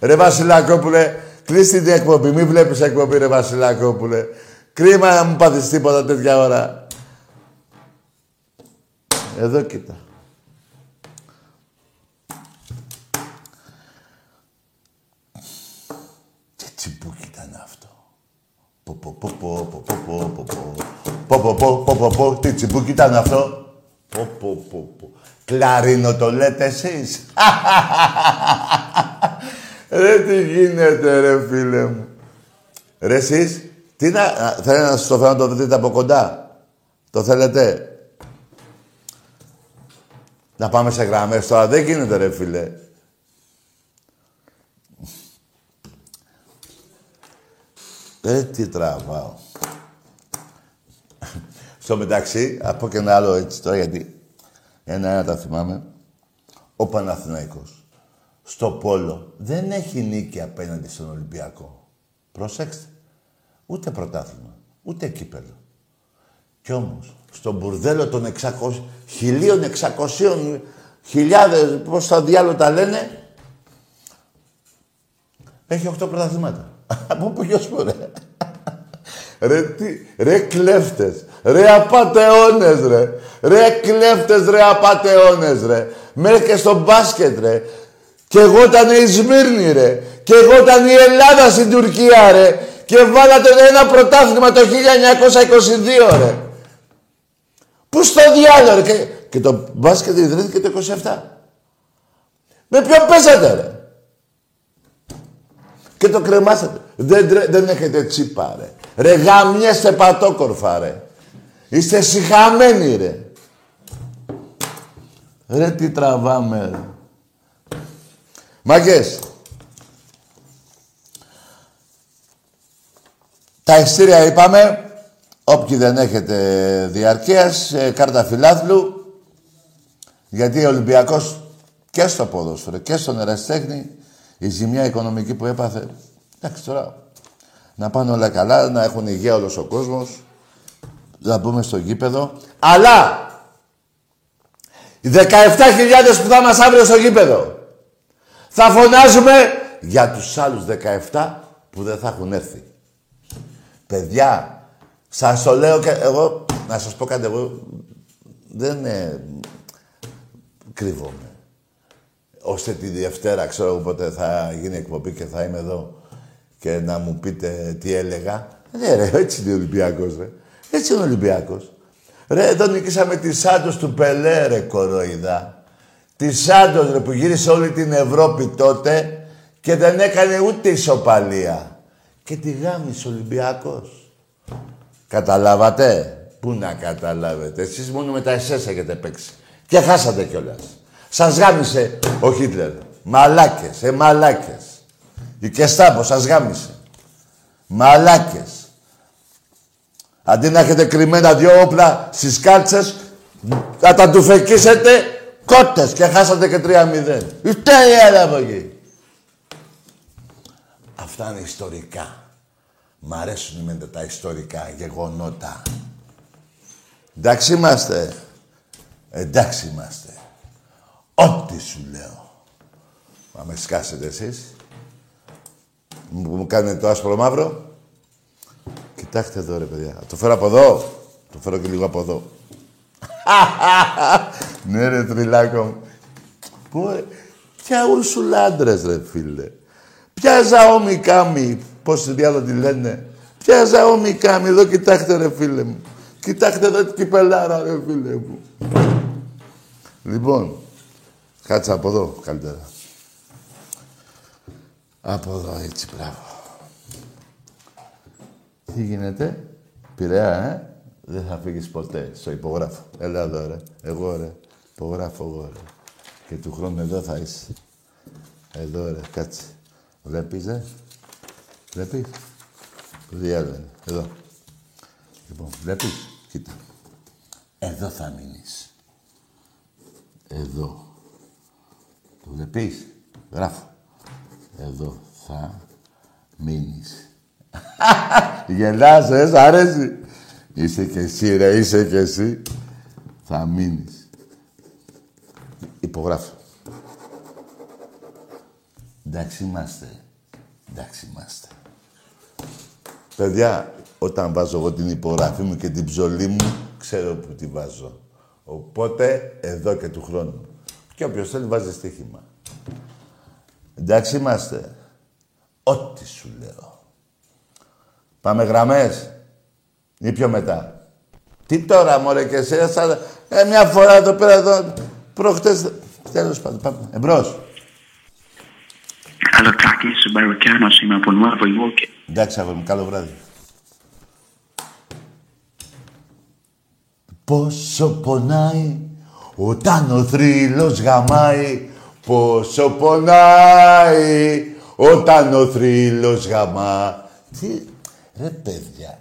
Ρε Βασιλακόπουλε, κλείσει την εκπομπή. Μην βλέπεις εκπομπή ρε Βασιλακόπουλε. Κρίμα να μου πάθεις τίποτα τέτοια ώρα. Εδώ κοίτα. Τι τσιμπούκι ήταν αυτό. Πω πω πω πω πω πω πω πω πω πω πω πω πω πω τι τσιμπούκι ήταν αυτό. Πω πω πω πω. Κλαρίνο το λέτε εσείς. Ρε τι γίνεται ρε φίλε μου. Ρε εσείς τι να... Θέλετε να σας το φέρω να το δείτε από κοντά. Το θέλετε. Να πάμε σε γραμμές τώρα. Δεν γίνεται ρε φίλε. Ε, τι τραβάω. Στο μεταξύ, από και ένα άλλο έτσι τώρα, γιατί ένα-ένα τα θυμάμαι. Ο Παναθηναϊκός στο Πόλο δεν έχει νίκη απέναντι στον Ολυμπιακό. Προσέξτε. Ούτε πρωτάθλημα, ούτε κύπελο. Κι όμως, στο μπουρδέλο των 600, 1600 χιλιάδες, πώς τα διάλογο τα λένε, έχει 8 πρωταθλήματα. Από πού ποιος που, ρε. Ρε, τι, ρε κλέφτες, ρε απατεώνες, ρε. Ρε κλέφτες, ρε απατεώνες, ρε. Μέχρι και στο μπάσκετ, ρε. Και εγώ ήταν η Σμύρνη, ρε. Και εγώ ήταν η Ελλάδα στην Τουρκία, ρε και βάλατε ένα πρωτάθλημα το 1922, ρε. Πού στο διάλογο, ρε. Και, και το μπάσκετ ιδρύθηκε το 27. Με ποιον παίζατε, ρε. Και το κρεμάσατε. Δεν, δεν έχετε τσίπα, ρε. Ρε γαμιέστε πατόκορφα, ρε. Είστε συχαμένοι, ρε. Ρε τι τραβάμε, ρε. Μαγκές, Τα ειστήρια είπαμε, όποιοι δεν έχετε διαρκείας, ε, κάρτα φιλάθλου, γιατί ο Ολυμπιακός και στο ποδόσφαιρο και στον εραστέχνη, η ζημιά οικονομική που έπαθε, εντάξει τώρα, να πάνε όλα καλά, να έχουν υγεία όλος ο κόσμος, να μπούμε στο γήπεδο, αλλά οι 17.000 που θα μας αύριο στο γήπεδο, θα φωνάζουμε για τους άλλους 17 που δεν θα έχουν έρθει. Παιδιά, σας το λέω και εγώ, να σας πω κάτι, εγώ δεν ε, κρύβομαι. Ώστε τη Δευτέρα, ξέρω εγώ πότε θα γίνει εκπομπή και θα είμαι εδώ και να μου πείτε τι έλεγα. Ναι ρε, έτσι είναι ο Ολυμπιακός, ρε. Έτσι είναι ο Ολυμπιακός. Ρε, εδώ νικήσαμε τη Σάντος του Πελέ, ρε, κοροϊδά. Τη Σάντος, ρε, που γύρισε όλη την Ευρώπη τότε και δεν έκανε ούτε ισοπαλία και τη γάμισε ο Ολυμπιακός. Καταλάβατε; Πού να καταλάβετε; Εσείς μόνο με τα εσές έχετε παίξει. Και χάσατε κιόλας. Σας γάμισε ο Χίτλερ. Μαλάκες, ε μαλάκες. Η Κεστάπο σας γάμισε. Μαλάκες. Αντί να έχετε κρυμμένα δυο όπλα στις κάλτσες, να τα τουφεκίσετε κότες και χάσατε και 3-0. Είτε η από εκεί. Αυτά είναι ιστορικά. Μ' αρέσουν με τα ιστορικά γεγονότα. Εντάξει είμαστε. Εντάξει είμαστε. Ό,τι σου λέω. Μα με σκάσετε εσείς. Μου, μου κάνετε το άσπρο μαύρο. Κοιτάξτε εδώ ρε παιδιά. Το φέρω από εδώ. Το φέρω και λίγο από εδώ. ναι ρε τριλάκο μου. Πού, ποια ουρσουλάντρες ρε φίλε. Ποια Ζαόμι Κάμι, πώς διάλογο τη λένε. Ποια Ζαόμι Κάμι, εδώ κοιτάξτε ρε φίλε μου. Κοιτάξτε εδώ την κυπελάρα ρε φίλε μου. Λοιπόν, κάτσε από εδώ καλύτερα. Από εδώ έτσι, μπράβο. Τι γίνεται, Πειραιά, ε; Δεν θα φύγεις ποτέ. Στο υπογράφω. Έλα εδώ, ρε. Εγώ, ρε. Υπογράφω εγώ, ρε. Και του χρόνου εδώ θα είσαι. Εδώ, ρε. Κάτσε. Βλέπεις, ε; Βλέπεις; Το διάλογο Εδώ. Λοιπόν, βλέπεις; Κοίτα. Εδώ θα μείνεις. Εδώ. Το βλέπεις; Γράφω. Εδώ θα μείνεις. Γελάς, ε, σ' αρέσει. Είσαι και εσύ, ρε, είσαι και εσύ. Θα μείνεις. Υπογράφω. Εντάξει είμαστε. Εντάξει είμαστε. Παιδιά, όταν βάζω εγώ την υπογραφή μου και την ψωλή μου, ξέρω που τη βάζω. Οπότε, εδώ και του χρόνου. Και όποιος θέλει βάζει στοίχημα. Εντάξει είμαστε. Ό,τι σου λέω. Πάμε γραμμές. Ή πιο μετά. Τι τώρα, μωρέ, και εσύ, σαν... Ε, μια φορά εδώ πέρα, εδώ, προχτές... Τέλος πάντων, πάμε. Εμπρός. Καλό Τάκης, Μπαροκιάνος, είμαι από Νουάβο Ιουόκε. Εντάξει, αγόρι μου, καλό βράδυ. Πόσο πονάει όταν ο θρύλος γαμάει Πόσο πονάει όταν ο θρύλος γαμά. Τι, ρε παιδιά,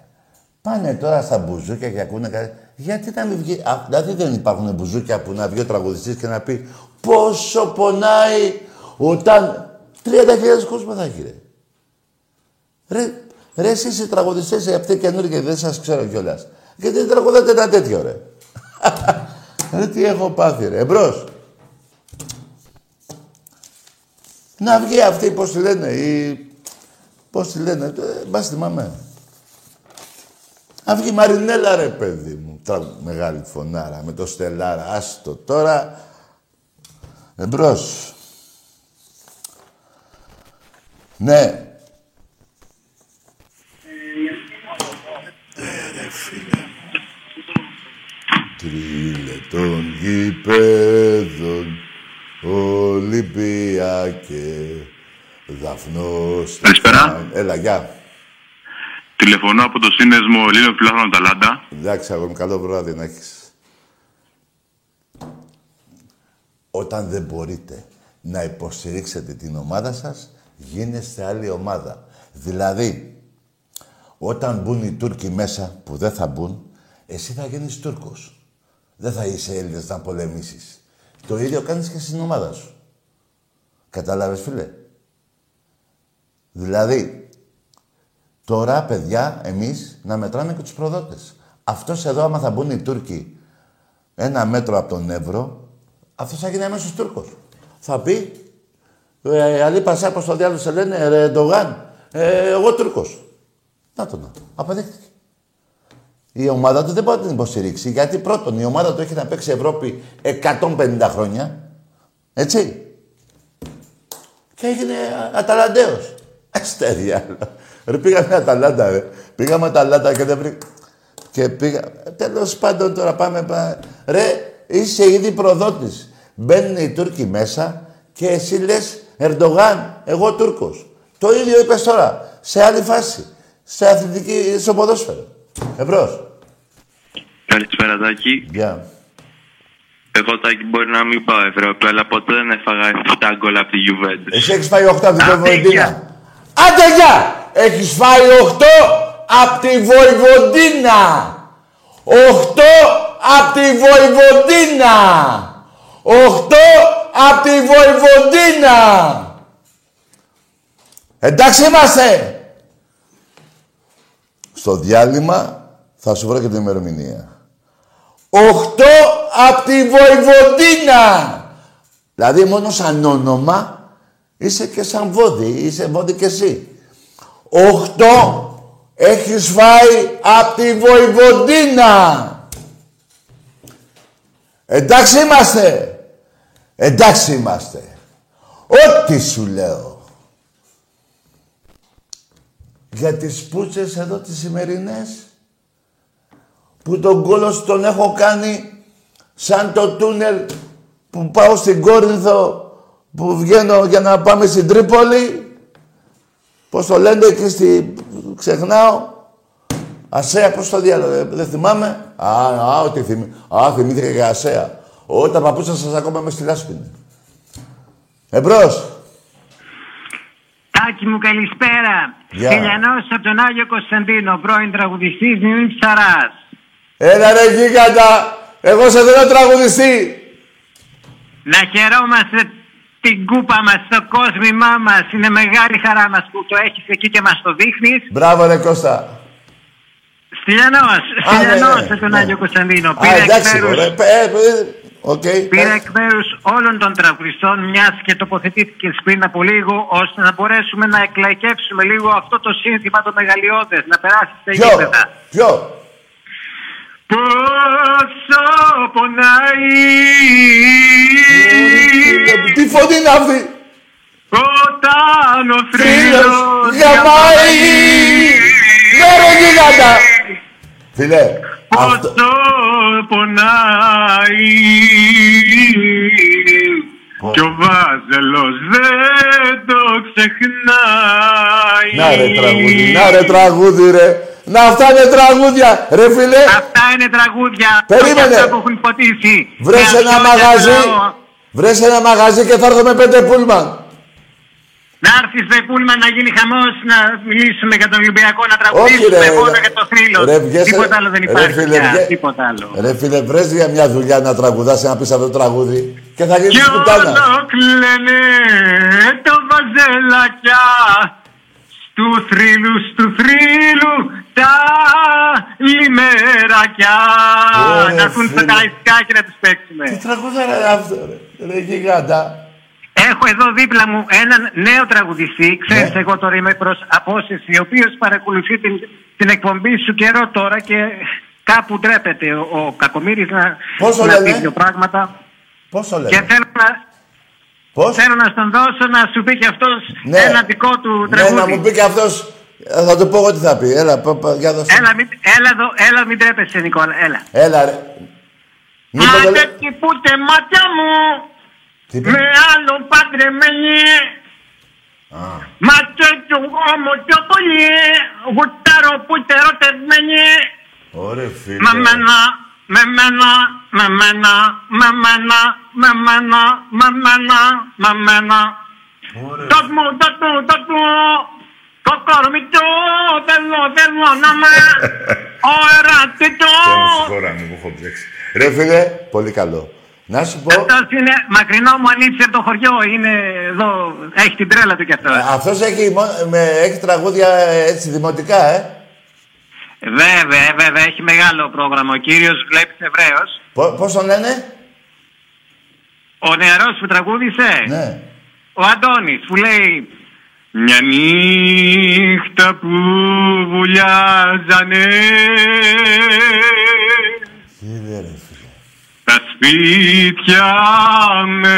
πάνε τώρα στα μπουζούκια και ακούνε κάτι. Γιατί να μην βγει, α, δηλαδή δεν υπάρχουν μπουζούκια που να βγει ο τραγουδιστής και να πει πόσο πονάει όταν 30.000 κόσμο θα έχει ρε. Ρε, ρε εσείς οι τραγουδιστές αυτοί καινούργιοι δεν σας ξέρω κιόλας. Γιατί δεν τραγουδάτε ένα τέτοιο ρε. ρε τι έχω πάθει ρε. Εμπρός. Να βγει αυτή, πώς τη λένε, ή... Πώς τη λένε, ε, μπας θυμάμαι. Να βγει η Μαρινέλα, ρε παιδί μου. Τώρα μεγάλη φωνάρα, με το στελάρα. Άστο τώρα. Εμπρός. Ναι. Ε, ρε φίλε. Τρίλε των γηπέδων Ολυμπιακέ, Δαφνός... Καλησπέρα. Έλα, γεια. Τηλεφωνώ από το σύνδεσμο Ελλήνων Φιλάθλων Ταλάντα. Εντάξει, αγόρι μου, καλό βράδυ να έχεις. Όταν δεν μπορείτε να υποστηρίξετε την ομάδα σας, γίνεστε άλλη ομάδα. Δηλαδή, όταν μπουν οι Τούρκοι μέσα, που δεν θα μπουν, εσύ θα γίνεις Τούρκος. Δεν θα είσαι Έλληνας να πολεμήσεις. Το ίδιο κάνεις και στην ομάδα σου. Κατάλαβες, φίλε; Δηλαδή, τώρα, παιδιά, εμείς να μετράμε και τους προδότες. Αυτός εδώ, άμα θα μπουν οι Τούρκοι ένα μέτρο από τον Εύρο, αυτός θα γίνει αμέσως Τούρκος. Θα πει, ε, Αλή Πασά, πώς το διάλογο σε λένε, ρε Ντογάν, ε, εγώ Τούρκος. Να το να. Αποδείχτηκε. Η ομάδα του δεν μπορεί να την υποστηρίξει. Γιατί πρώτον, η ομάδα του έχει να παίξει Ευρώπη 150 χρόνια. Έτσι. Και έγινε Αταλαντέος. Αστέρια. Ρε πήγαμε Αταλάντα, ρε. Πήγαμε Αταλάντα και δεν βρήκα. Και πήγα... Τέλος πάντων τώρα πάμε... πάμε. Ρε, είσαι ήδη προδότης. Μπαίνουν οι Τούρκοι μέσα και εσύ λες Ερντογάν, εγώ Τούρκος. Το ίδιο είπες τώρα, σε άλλη φάση. Σε αθλητική, στο ποδόσφαιρο. Εμπρός. Καλησπέρα, Τάκη. Γεια. Εγώ, Τάκη, μπορεί να μην πάω Ευρώπη, αλλά ποτέ δεν έφαγα 7 γκολ από τη Juventus. Εσύ έχεις φάει 8 από την Άντε, Φιωρεντίνα. γεια. Άντε, γεια! Έχεις φάει 8 από τη Βοηβοντίνα. 8 από τη Βοηβοντίνα. 8 από τη Βοηβοντίνα. Εντάξει είμαστε. Στο διάλειμμα θα σου βρω και την ημερομηνία. 8 από τη Βοηβοντίνα. Δηλαδή μόνος σαν όνομα είσαι και σαν βόδι, είσαι βόδι και εσύ. 8 έχεις φάει από τη Βοηβοντίνα. Εντάξει είμαστε. Εντάξει είμαστε. Ό,τι σου λέω. Για τις πούτσες εδώ τις σημερινές που τον κόλος τον έχω κάνει σαν το τούνελ που πάω στην Κόρινθο που βγαίνω για να πάμε στην Τρίπολη. Πώς το λένε εκεί στη... ξεχνάω. Ασέα, πώς το διάλογο, ε, δεν θυμάμαι. Α, α, ό,τι θυμή. Α, θυμήθηκα για Ασέα. Όταν παππούσα σας ακόμα με στη Λάσπινη. Εμπρός. Τάκη μου καλησπέρα. Γεια. Χιλιανός από τον Άγιο Κωνσταντίνο, πρώην τραγουδιστής Νιούν Ψαράς. Έλα ρε γίγαντα. Εγώ σε θέλω τραγουδιστή. Να χαιρόμαστε την κούπα μας, το κόσμημά μας. Είναι μεγάλη χαρά μας που το έχεις εκεί και μας το δείχνεις. Μπράβο ρε Κώστα. Στυλιανός, Α, ναι, Στυλιανός ναι, από τον ναι. Άγιο Κωνσταντίνο. Α, Πήρε εκ εντάξει, μέρους- ωραία. Ε, ε, Οκ. Πήρε Ε, εκ μέρους όλων των τραγουδιστών, μιας και τοποθετήθηκε πριν από λίγο, ώστε να μπορέσουμε να εκλαϊκεύσουμε λίγο αυτό το σύνθημα το μεγαλειώδες, να περάσει στα Ποιο, γήπεδα. ποιο; Πόσο πονάει Τι φωνή είναι αυτή; όταν ο Φίλος θρύλος γαμάει. Ναι ρε γίγαντα. Φίλε, αυτό... Πόσο πονάει κι ο Βάζελος δεν το ξεχνάει. Να ρε τραγούδι, να ρε τραγούδι ρε. Να αυτά είναι τραγούδια. Ρε φίλε, Αυτά είναι τραγούδια. Περίμενε. όχι αυτά που έχουν ποτίσει. βρες Με ένα αυτό μαγαζί. δεν εννοώ. Βρες ένα μαγαζί και θα έρθω με πέντε πούλμαν. Να έρθεις στο Πούλμα να γίνει χαμός, να μιλήσουμε για τον Ολυμπιακό, να Όχι τραγουδήσουμε ρε. μόνο ρε. για το θρύλο. Ρε, βγες, Τίποτα άλλο δεν ρε, υπάρχει. φίλε, πια, βγες. Τίποτα άλλο. Ρε φίλε, βρες για μια δουλειά να τραγουδάς και να πεις αυτό το τραγούδι και θα Κι γίνεις πουτάνα. όλο κλαίνε το βαζελακιά Στου θρύλου, στου θρύλου τα λιμερακιά Ωραία, Να έρθουν στα φίλε. καραϊσκάκια να τους παίξουμε Τι τραγούδα είναι αυτό ρε. Ρε γιγάντα. Έχω εδώ δίπλα μου έναν νέο τραγουδιστή, ξέρεις Ναι. εγώ τώρα είμαι προς απόσταση, ο οποίος παρακολουθεί την, την εκπομπή σου καιρό τώρα και κάπου ντρέπεται ο, ο Κακομύρης να, Πώς το να λένε; πει δύο πράγματα. Πώς το Και λένε. θέλω να, Πώς; θέλω να στον δώσω να σου πει και αυτός Ναι. ένα δικό του Ναι, τραγούδι. να μου πει και αυτός. ε, Θα του πω εγώ τι θα πει. Έλα, πα, πα, για δώσε. Έλα, μην, έλα, εδώ, έλα, μην τρέπεσαι, Νικόλα, έλα. Έλα ρε. Μη το Άντε λέ- τι πούτε μάτια μου, Τι είπε; Με άλλο παντρεμένη. Μάτια του όμω πιο πολύ, γουτάρω που τερωτευμένη. Ωραία φίλε. Με μένα, με μένα, με μένα, με μένα, με μένα, με μένα, με μένα. Ωραία. Δώσ' μου, δώσ' μου, δώσ' μου, το κορμί του, θέλω, θέλω να με, ο ερωτήτου. Χώρας μου που έχω μπλέξει. Ρε φίλε, πολύ καλό. Να σου πω, Αυτός είναι μακρινό μου ανήψη από το χωριό, είναι εδώ, έχει την τρέλα του κι αυτός. αυτός έχει, μο- με, έχει τραγούδια ε, έτσι δημοτικά, ε. Βέβαια, βέβαια, έχει μεγάλο πρόγραμμα. Ο κύριος βλέπεις Εβραίος. Πο- πώς τον λένε; Ο νεαρός που τραγούδισε, Ναι. ο Αντώνης, που λέει Μια νύχτα που βουλιάζανε Φίλε ρε φίλε. τα σπίτια με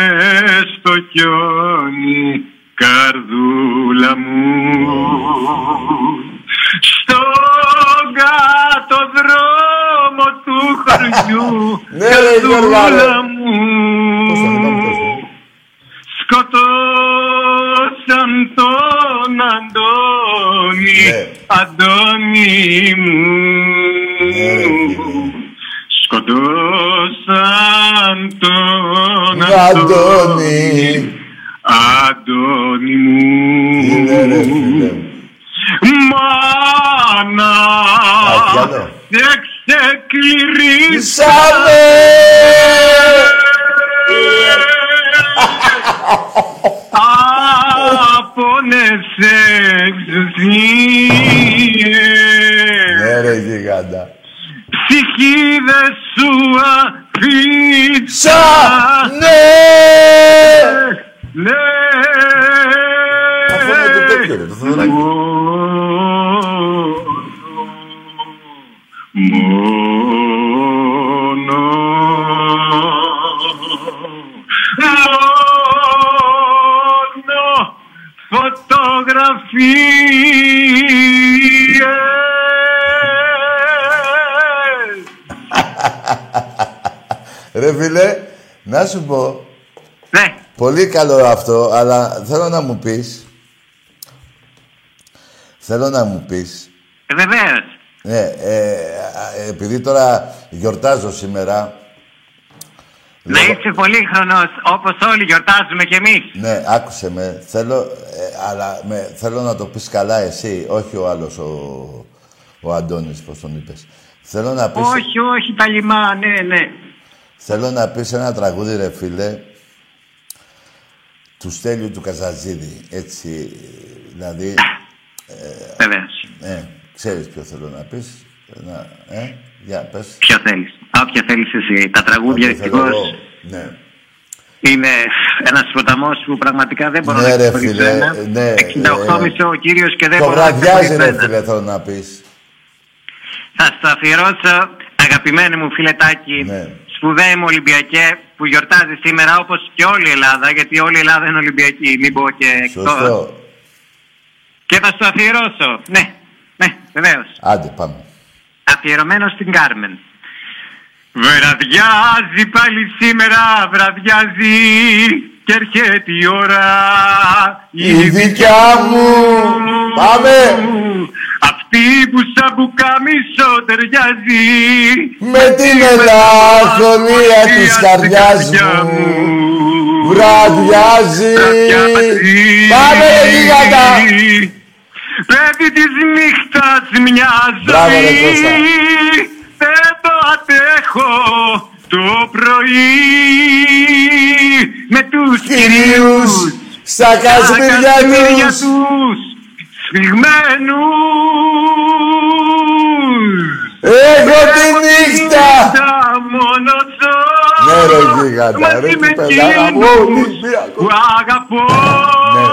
στο χιόνι καρδούλα μου στον κάτω δρόμο του χωριού Ναι, ρε, Γιώργα, ρε. καρδούλα μου Πώς το λένε, πώς το λένε. σκοτώσαν τον Αντώνη Ναι. Αντώνη μου Ναι, ρε, φίλε. Σκοτώσαν τον Αντώνη. Αντώνη μου Φίλε ρε φίλε. να Α, κι άλλο. σε ξεκληρίσω. Σάμε! Απόνεσε εξουσίες Ναι ρε γιγάντα. Ψυχή δεν σου αφήσα Σα! Ναι! Ναι Αυτό είναι το τέτοιο ρε, το Θοδωράκι. Μόνο Μόνο φωτογραφίες Ρε φίλε, να σου πω, Ναι, πολύ καλό αυτό, αλλά θέλω να μου πεις, θέλω να μου πεις, ε, βεβαίως. ναι, ε, α, επειδή τώρα γιορτάζω σήμερα, Να λόγω- είσαι πολύχρονος όπως όλοι γιορτάζουμε κι εμείς. Ναι, άκουσε με. Θέλω, ε, αλλά με, θέλω να το πεις καλά εσύ, όχι ο άλλος, ο, ο Αντώνης, πώς τον είπες. Θέλω να πεις, Όχι, όχι, τα λιμά, ναι, ναι. Θέλω να πεις ένα τραγούδι, ρε φίλε, του Στέλιου του Καζαζίδη. Έτσι, δηλαδή, Βεβαίως. ε, ξέρεις ποιο θέλω να πεις. Να, ε, για πες. Ποιο θέλεις. Α, ποιο θέλεις εσύ. Τα τραγούδια Ό,τι θέλω ευτυχώς εγώ. Ναι. είναι ένας ποταμός που πραγματικά δεν μπορώ Ναι, να ρε, ξεχωρίσω φίλε, ένα. ναι, 68 ε, μισό ο κύριος και δεν Το μπορώ να βραδιάζει, ξεχωρίσω ρε ένα. φίλε, θέλω να πεις. Θα στο αφιερώσω, αγαπημένο μου φιλετάκι, Ναι. Σπουδαία μου Ολυμπιακέ, που γιορτάζει σήμερα όπως και όλη η Ελλάδα, γιατί όλη η Ελλάδα είναι Ολυμπιακή, μην πω και εκτός. Σωστό. Και θα στο αφιερώσω. Ναι, ναι, βεβαίως. Άντε, πάμε. Αφιερωμένο στην Κάρμεν. Βραδιάζει πάλι σήμερα, βραδιάζει και έρχεται η ώρα Η δικιά μου. Πάμε. Αυτή που σαν πουκάμισο ταιριάζει. Με την μελαγχολία της καρδιάς μου βραδιάζει. Πάμε ρε γίγαντα. Παιδί της νύχτας μια Μπράβο, ρε, ζωή. Κώστα. Δεν το αντέχω το πρωί. Με τους Κυρίους κυρίους. στα κασμίρια κασμίρια τους. τους Σφιγμένους Έχω τη νύχτα μόνο ζω Ναι, ρε, γίγαντα, μαζί ρε, με τι παιδάρα μου, εκείνους Ολυμπιακός. που αγαπώ Ναι.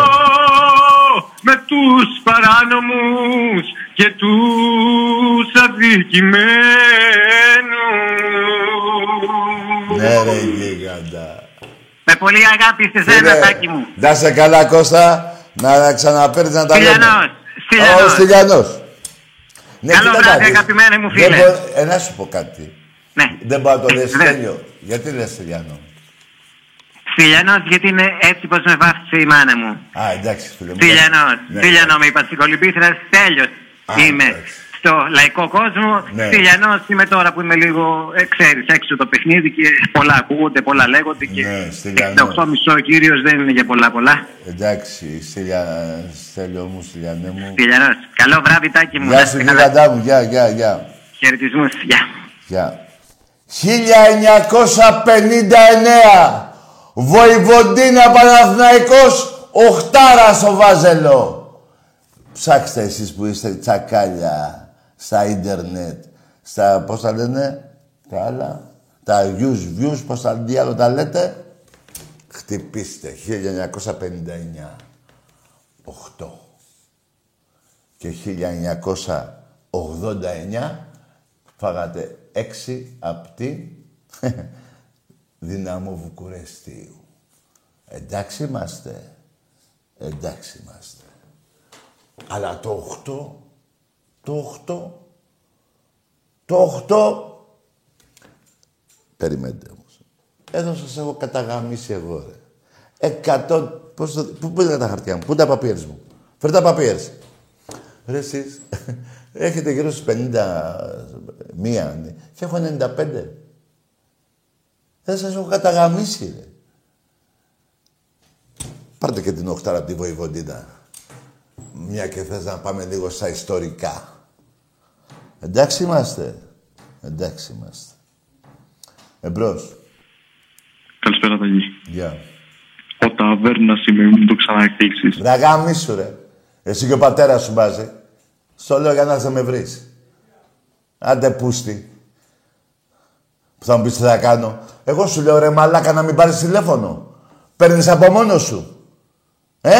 με τους παράνομους και τους αδικημένους. Ναι ρε γίγαντα Με πολύ αγάπη σε σένα, Φίλε, τάκι μου. Να είσαι καλά Κώστα Να ξαναπέρνεις να τα λέμε Στυλιανός, Ο Στυλιανός. Στυλιανός Ναι, Καλό κοίτα βράδυ, να δεις. αγαπημένε μου Δεν φίλε. μπο- Ε, να σου πω κάτι Ναι. Δεν μπορώ να το λες Ναι. Στέλιο Γιατί λες Στυλιανό; Στυλιανός γιατί είναι έτσι πως με βάφτισε η μάνα μου. Α, εντάξει φίλε μου Στυλιανός. Ναι, Στυλιανό με είπα στην κολυμπήθρα, τέλειος. Α, Είμαι εντάξει. Στο λαϊκό κόσμο. Ναι. Στυλιανός είμαι τώρα που είμαι λίγο, ε, ξέρεις, έξω το παιχνίδι και πολλά ακούγονται, πολλά λέγονται και Ναι, Στυλιανός. 68 μισό κύριος δεν είναι για πολλά πολλά. Εντάξει Στυλια... Στέλιο μου, Στυλιανέ μου Στυλιανός. Καλό βράδυ, τάκι μου. Γεια Να σου είστε καλά. γίγαντά μου Γεια, γεια, γεια Χαιρετισμούς. Γεια. Γεια 1959 Βοηβοντίνα Παναθηναϊκός Οχτάρας στο Βάζελο Ψάξτε εσείς που είστε τσακάλια στα ίντερνετ, στα, πώς τα λένε, τα άλλα, τα views, views, πώς τα τι άλλο τα λέτε. Χτυπήστε, 1959, 8 και 1989 φάγατε 6 απ' τη δυναμό Βουκουρεστίου. Εντάξει είμαστε. Εντάξει είμαστε. Αλλά το 8, το 8, το 8, περιμένετε όμως. Εδώ σας έχω καταγαμίσει εγώ, ρε. Εκατό, πώς το, πού, πού είναι τα χαρτιά μου, πού είναι τα παπίερς μου; Φέρε τα παπίερς. Ρε εσείς, έχετε γύρω στους 51 ναι. και έχω 95. Δεν σας έχω καταγαμίσει, ρε. Πάρτε και την οχτάρα από τη Βοηβοντίνα. Μια και θες να πάμε λίγο στα ιστορικά. Εντάξει είμαστε. Εντάξει είμαστε. Εμπρός. Καλησπέρα, Ταγί. Γεια. Ο ταβέρνας είμαι, μην το ξαναεκλείξει. Ρε γαμίσου ρε. Εσύ και ο πατέρας σου μπάζει. Στο λέω για να σε με βρεις. Άντε πούστη. Που θα μου πεις τι θα κάνω. Εγώ σου λέω ρε μαλάκα να μην πάρεις τηλέφωνο. Παίρνεις από μόνος σου. Ε;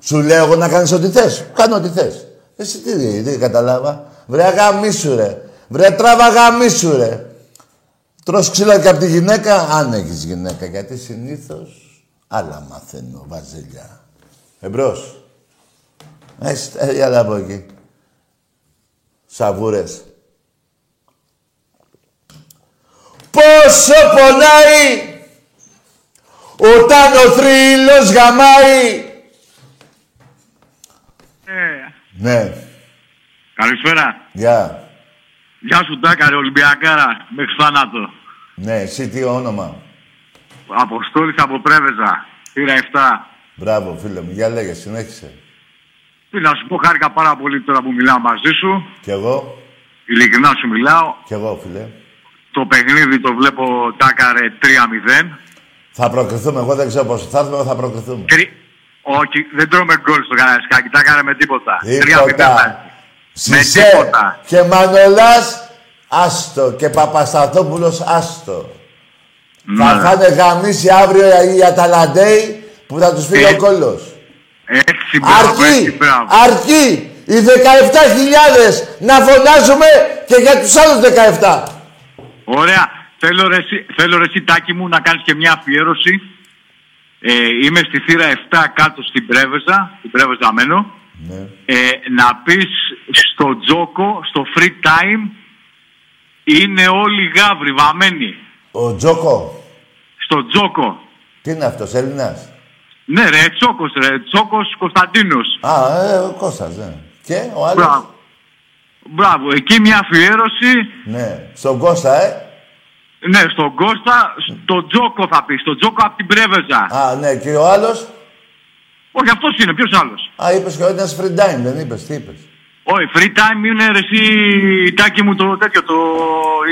Σου λέω εγώ να κάνεις ό,τι θες. Κάνω ό,τι θες. Εσύ τι, τι καταλάβα. Βρε γαμίσου ρε. Βρε τράβα γαμίσου ρε. Τρως ξύλα και από τη γυναίκα, αν έχεις γυναίκα. Γιατί συνήθως άλλα μαθαίνω, βαζέλια. Εμπρός. Έτσι, ε, άλλα από εκεί. Σαβούρες. Πόσο πονάει όταν ο θρύλος γαμάει. Ε, Ναι, καλησπέρα. γεια. Γεια σου, Τάκαρε, Ολυμπιακάρα, μέχρι θάνατο. Ναι, εσύ τι όνομα. Αποστόλης από Πρέβεζα, πήρα 7. Μπράβο, φίλε μου. Για λέγε, συνέχισε. Τι να σου πω, χάρηκα πάρα πολύ τώρα που μιλάω μαζί σου. Κι εγώ, Ειλικρινά σου μιλάω. κι εγώ, φίλε. Το παιχνίδι το βλέπω Τάκαρε 3-0. Θα προκριθούμε. Εγώ δεν ξέρω πώς θα έρθουμε, εγώ θα προκριθούμε. Κρι- Όχι, δεν τρώμε γκολ στο Καραϊσκάκι. Τάκαρε με τίποτα. 3-0. Τίποτα. Με Σισε τίποτα. και Μανολάς, άστο. Και Παπασταθόπουλος, άστο. Θα Ναι. φάνε γαμίσει αύριο οι Αταλαντέοι που θα τους φύγει Ε, ο κόλλος. Έτσι, μπράβο, έτσι, Αρκεί, μπράβο. αρκεί οι 17.000 να φωνάζουμε και για τους άλλους 17. Ωραία. Θέλω ρε, εσύ, θέλω ρε εσύ, Τάκη μου να κάνεις και μια αφιέρωση. Ε, είμαι στη θύρα 7 κάτω στην Πρέβεζα, στην Πρέβεζα μένω. Ναι. Ε, να πεις στο Τζόκο, στο free time, είναι όλοι γάβροι, βαμμένοι. Ο Τζόκο, Στο Τζόκο. τι είναι αυτός, Έλληνας; Ναι ρε, Τσόκος ρε, Τσόκος Κωνσταντίνος. Α, ε, ο Κώστας, ναι. Και ο άλλος; Μπράβο. Μπράβο, εκεί μια αφιέρωση, Ναι, στον Κώστα, ε. ναι, στον Κώστα, στο Τζόκο θα πεις, στο Τζόκο από την Πρέβεζα. Α, ναι, και ο άλλος; Όχι, αυτός είναι, ποιος άλλος; Α, είπες και ο ένας free time, δεν είπες, τι είπες; Όχι, free time είναι ρε εσύ, τάκι μου το τέτοιο, το,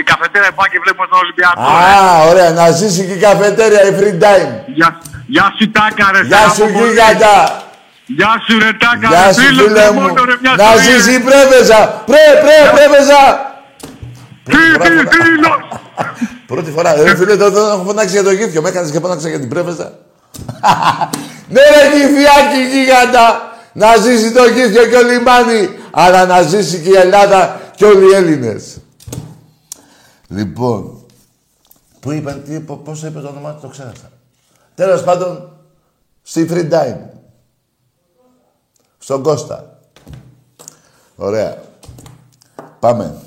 η καφετέρα που πάει και βλέπουμε τον Ολυμπιακό. ρε. Α, ωραία, να ζήσει και η καφετέρια η free time. Γεια, γεια σου Τάκα ρε. Γεια σε σου, αγαπώ πολύ. γίγαντα. Γεια σου ρε Τάκα Γεια ρε, σου, φίλος φίλε μου, μου. μόνο, ρε, μια Να ζωή, ζήσει ρε. η πρέβεζα. Πρέ, πρέ, πρέβεζα. Τι, τι, φίλος. Πρώτη φορά, ρε φίλε, εδώ δεν έχω φωνάξει για το γύφιο. Με έκανες και φώναξα για την πρέβεζα. ναι ρε γυφιάκι γίγαντα. Να ζήσει το γύφιο και ο λιμάνι. Αλλά να ζήσει και η Ελλάδα και όλοι οι Έλληνες. Λοιπόν, πού είπαν, τι, πο- πώς είπε το όνομά του, το ξέχασα. Τέλος πάντων, στη free time. Στον Κώστα. Ωραία. Πάμε.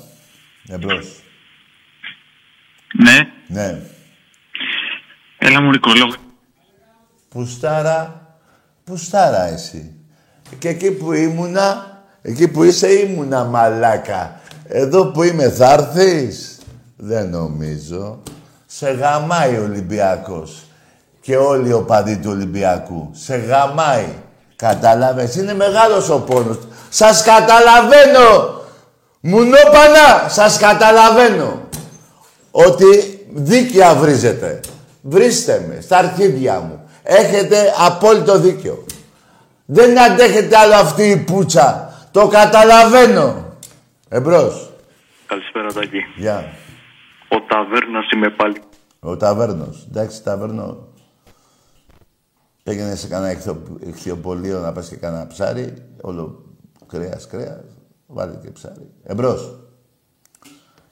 Εμπρός. Ναι, Ναι. έλα μου Νικολό. Πουστάρα, πουστάρα εσύ. Και εκεί που ήμουνα, εκεί που είσαι ήμουνα μαλάκα. Εδώ που είμαι θα έρθεις; Δεν νομίζω. Σε γαμάει ο Ολυμπιακός. Και όλοι οι οπαδοί του Ολυμπιακού. Σε γαμάει. Κατάλαβες; Είναι μεγάλος ο πόνος. Σας καταλαβαίνω. Μουνόπανα, σας καταλαβαίνω. Ότι δίκαια βρίζετε. Βρίστε με, στα αρχίδια μου. Έχετε απόλυτο δίκιο. Δεν αντέχετε άλλο αυτή η πουτσα. Το καταλαβαίνω. Εμπρός. Καλησπέρα Τάκη. Γεια. Ο Ταβέρνας είμαι πάλι. Ο ταβέρνος. Εντάξει, ταβέρνο. Πήγαινε σε κανένα ηχθιο- ηχθιοπολείο να πας και κανένα ψάρι. Όλο κρέας, κρέας. Βάλε και ψάρι. Εμπρός.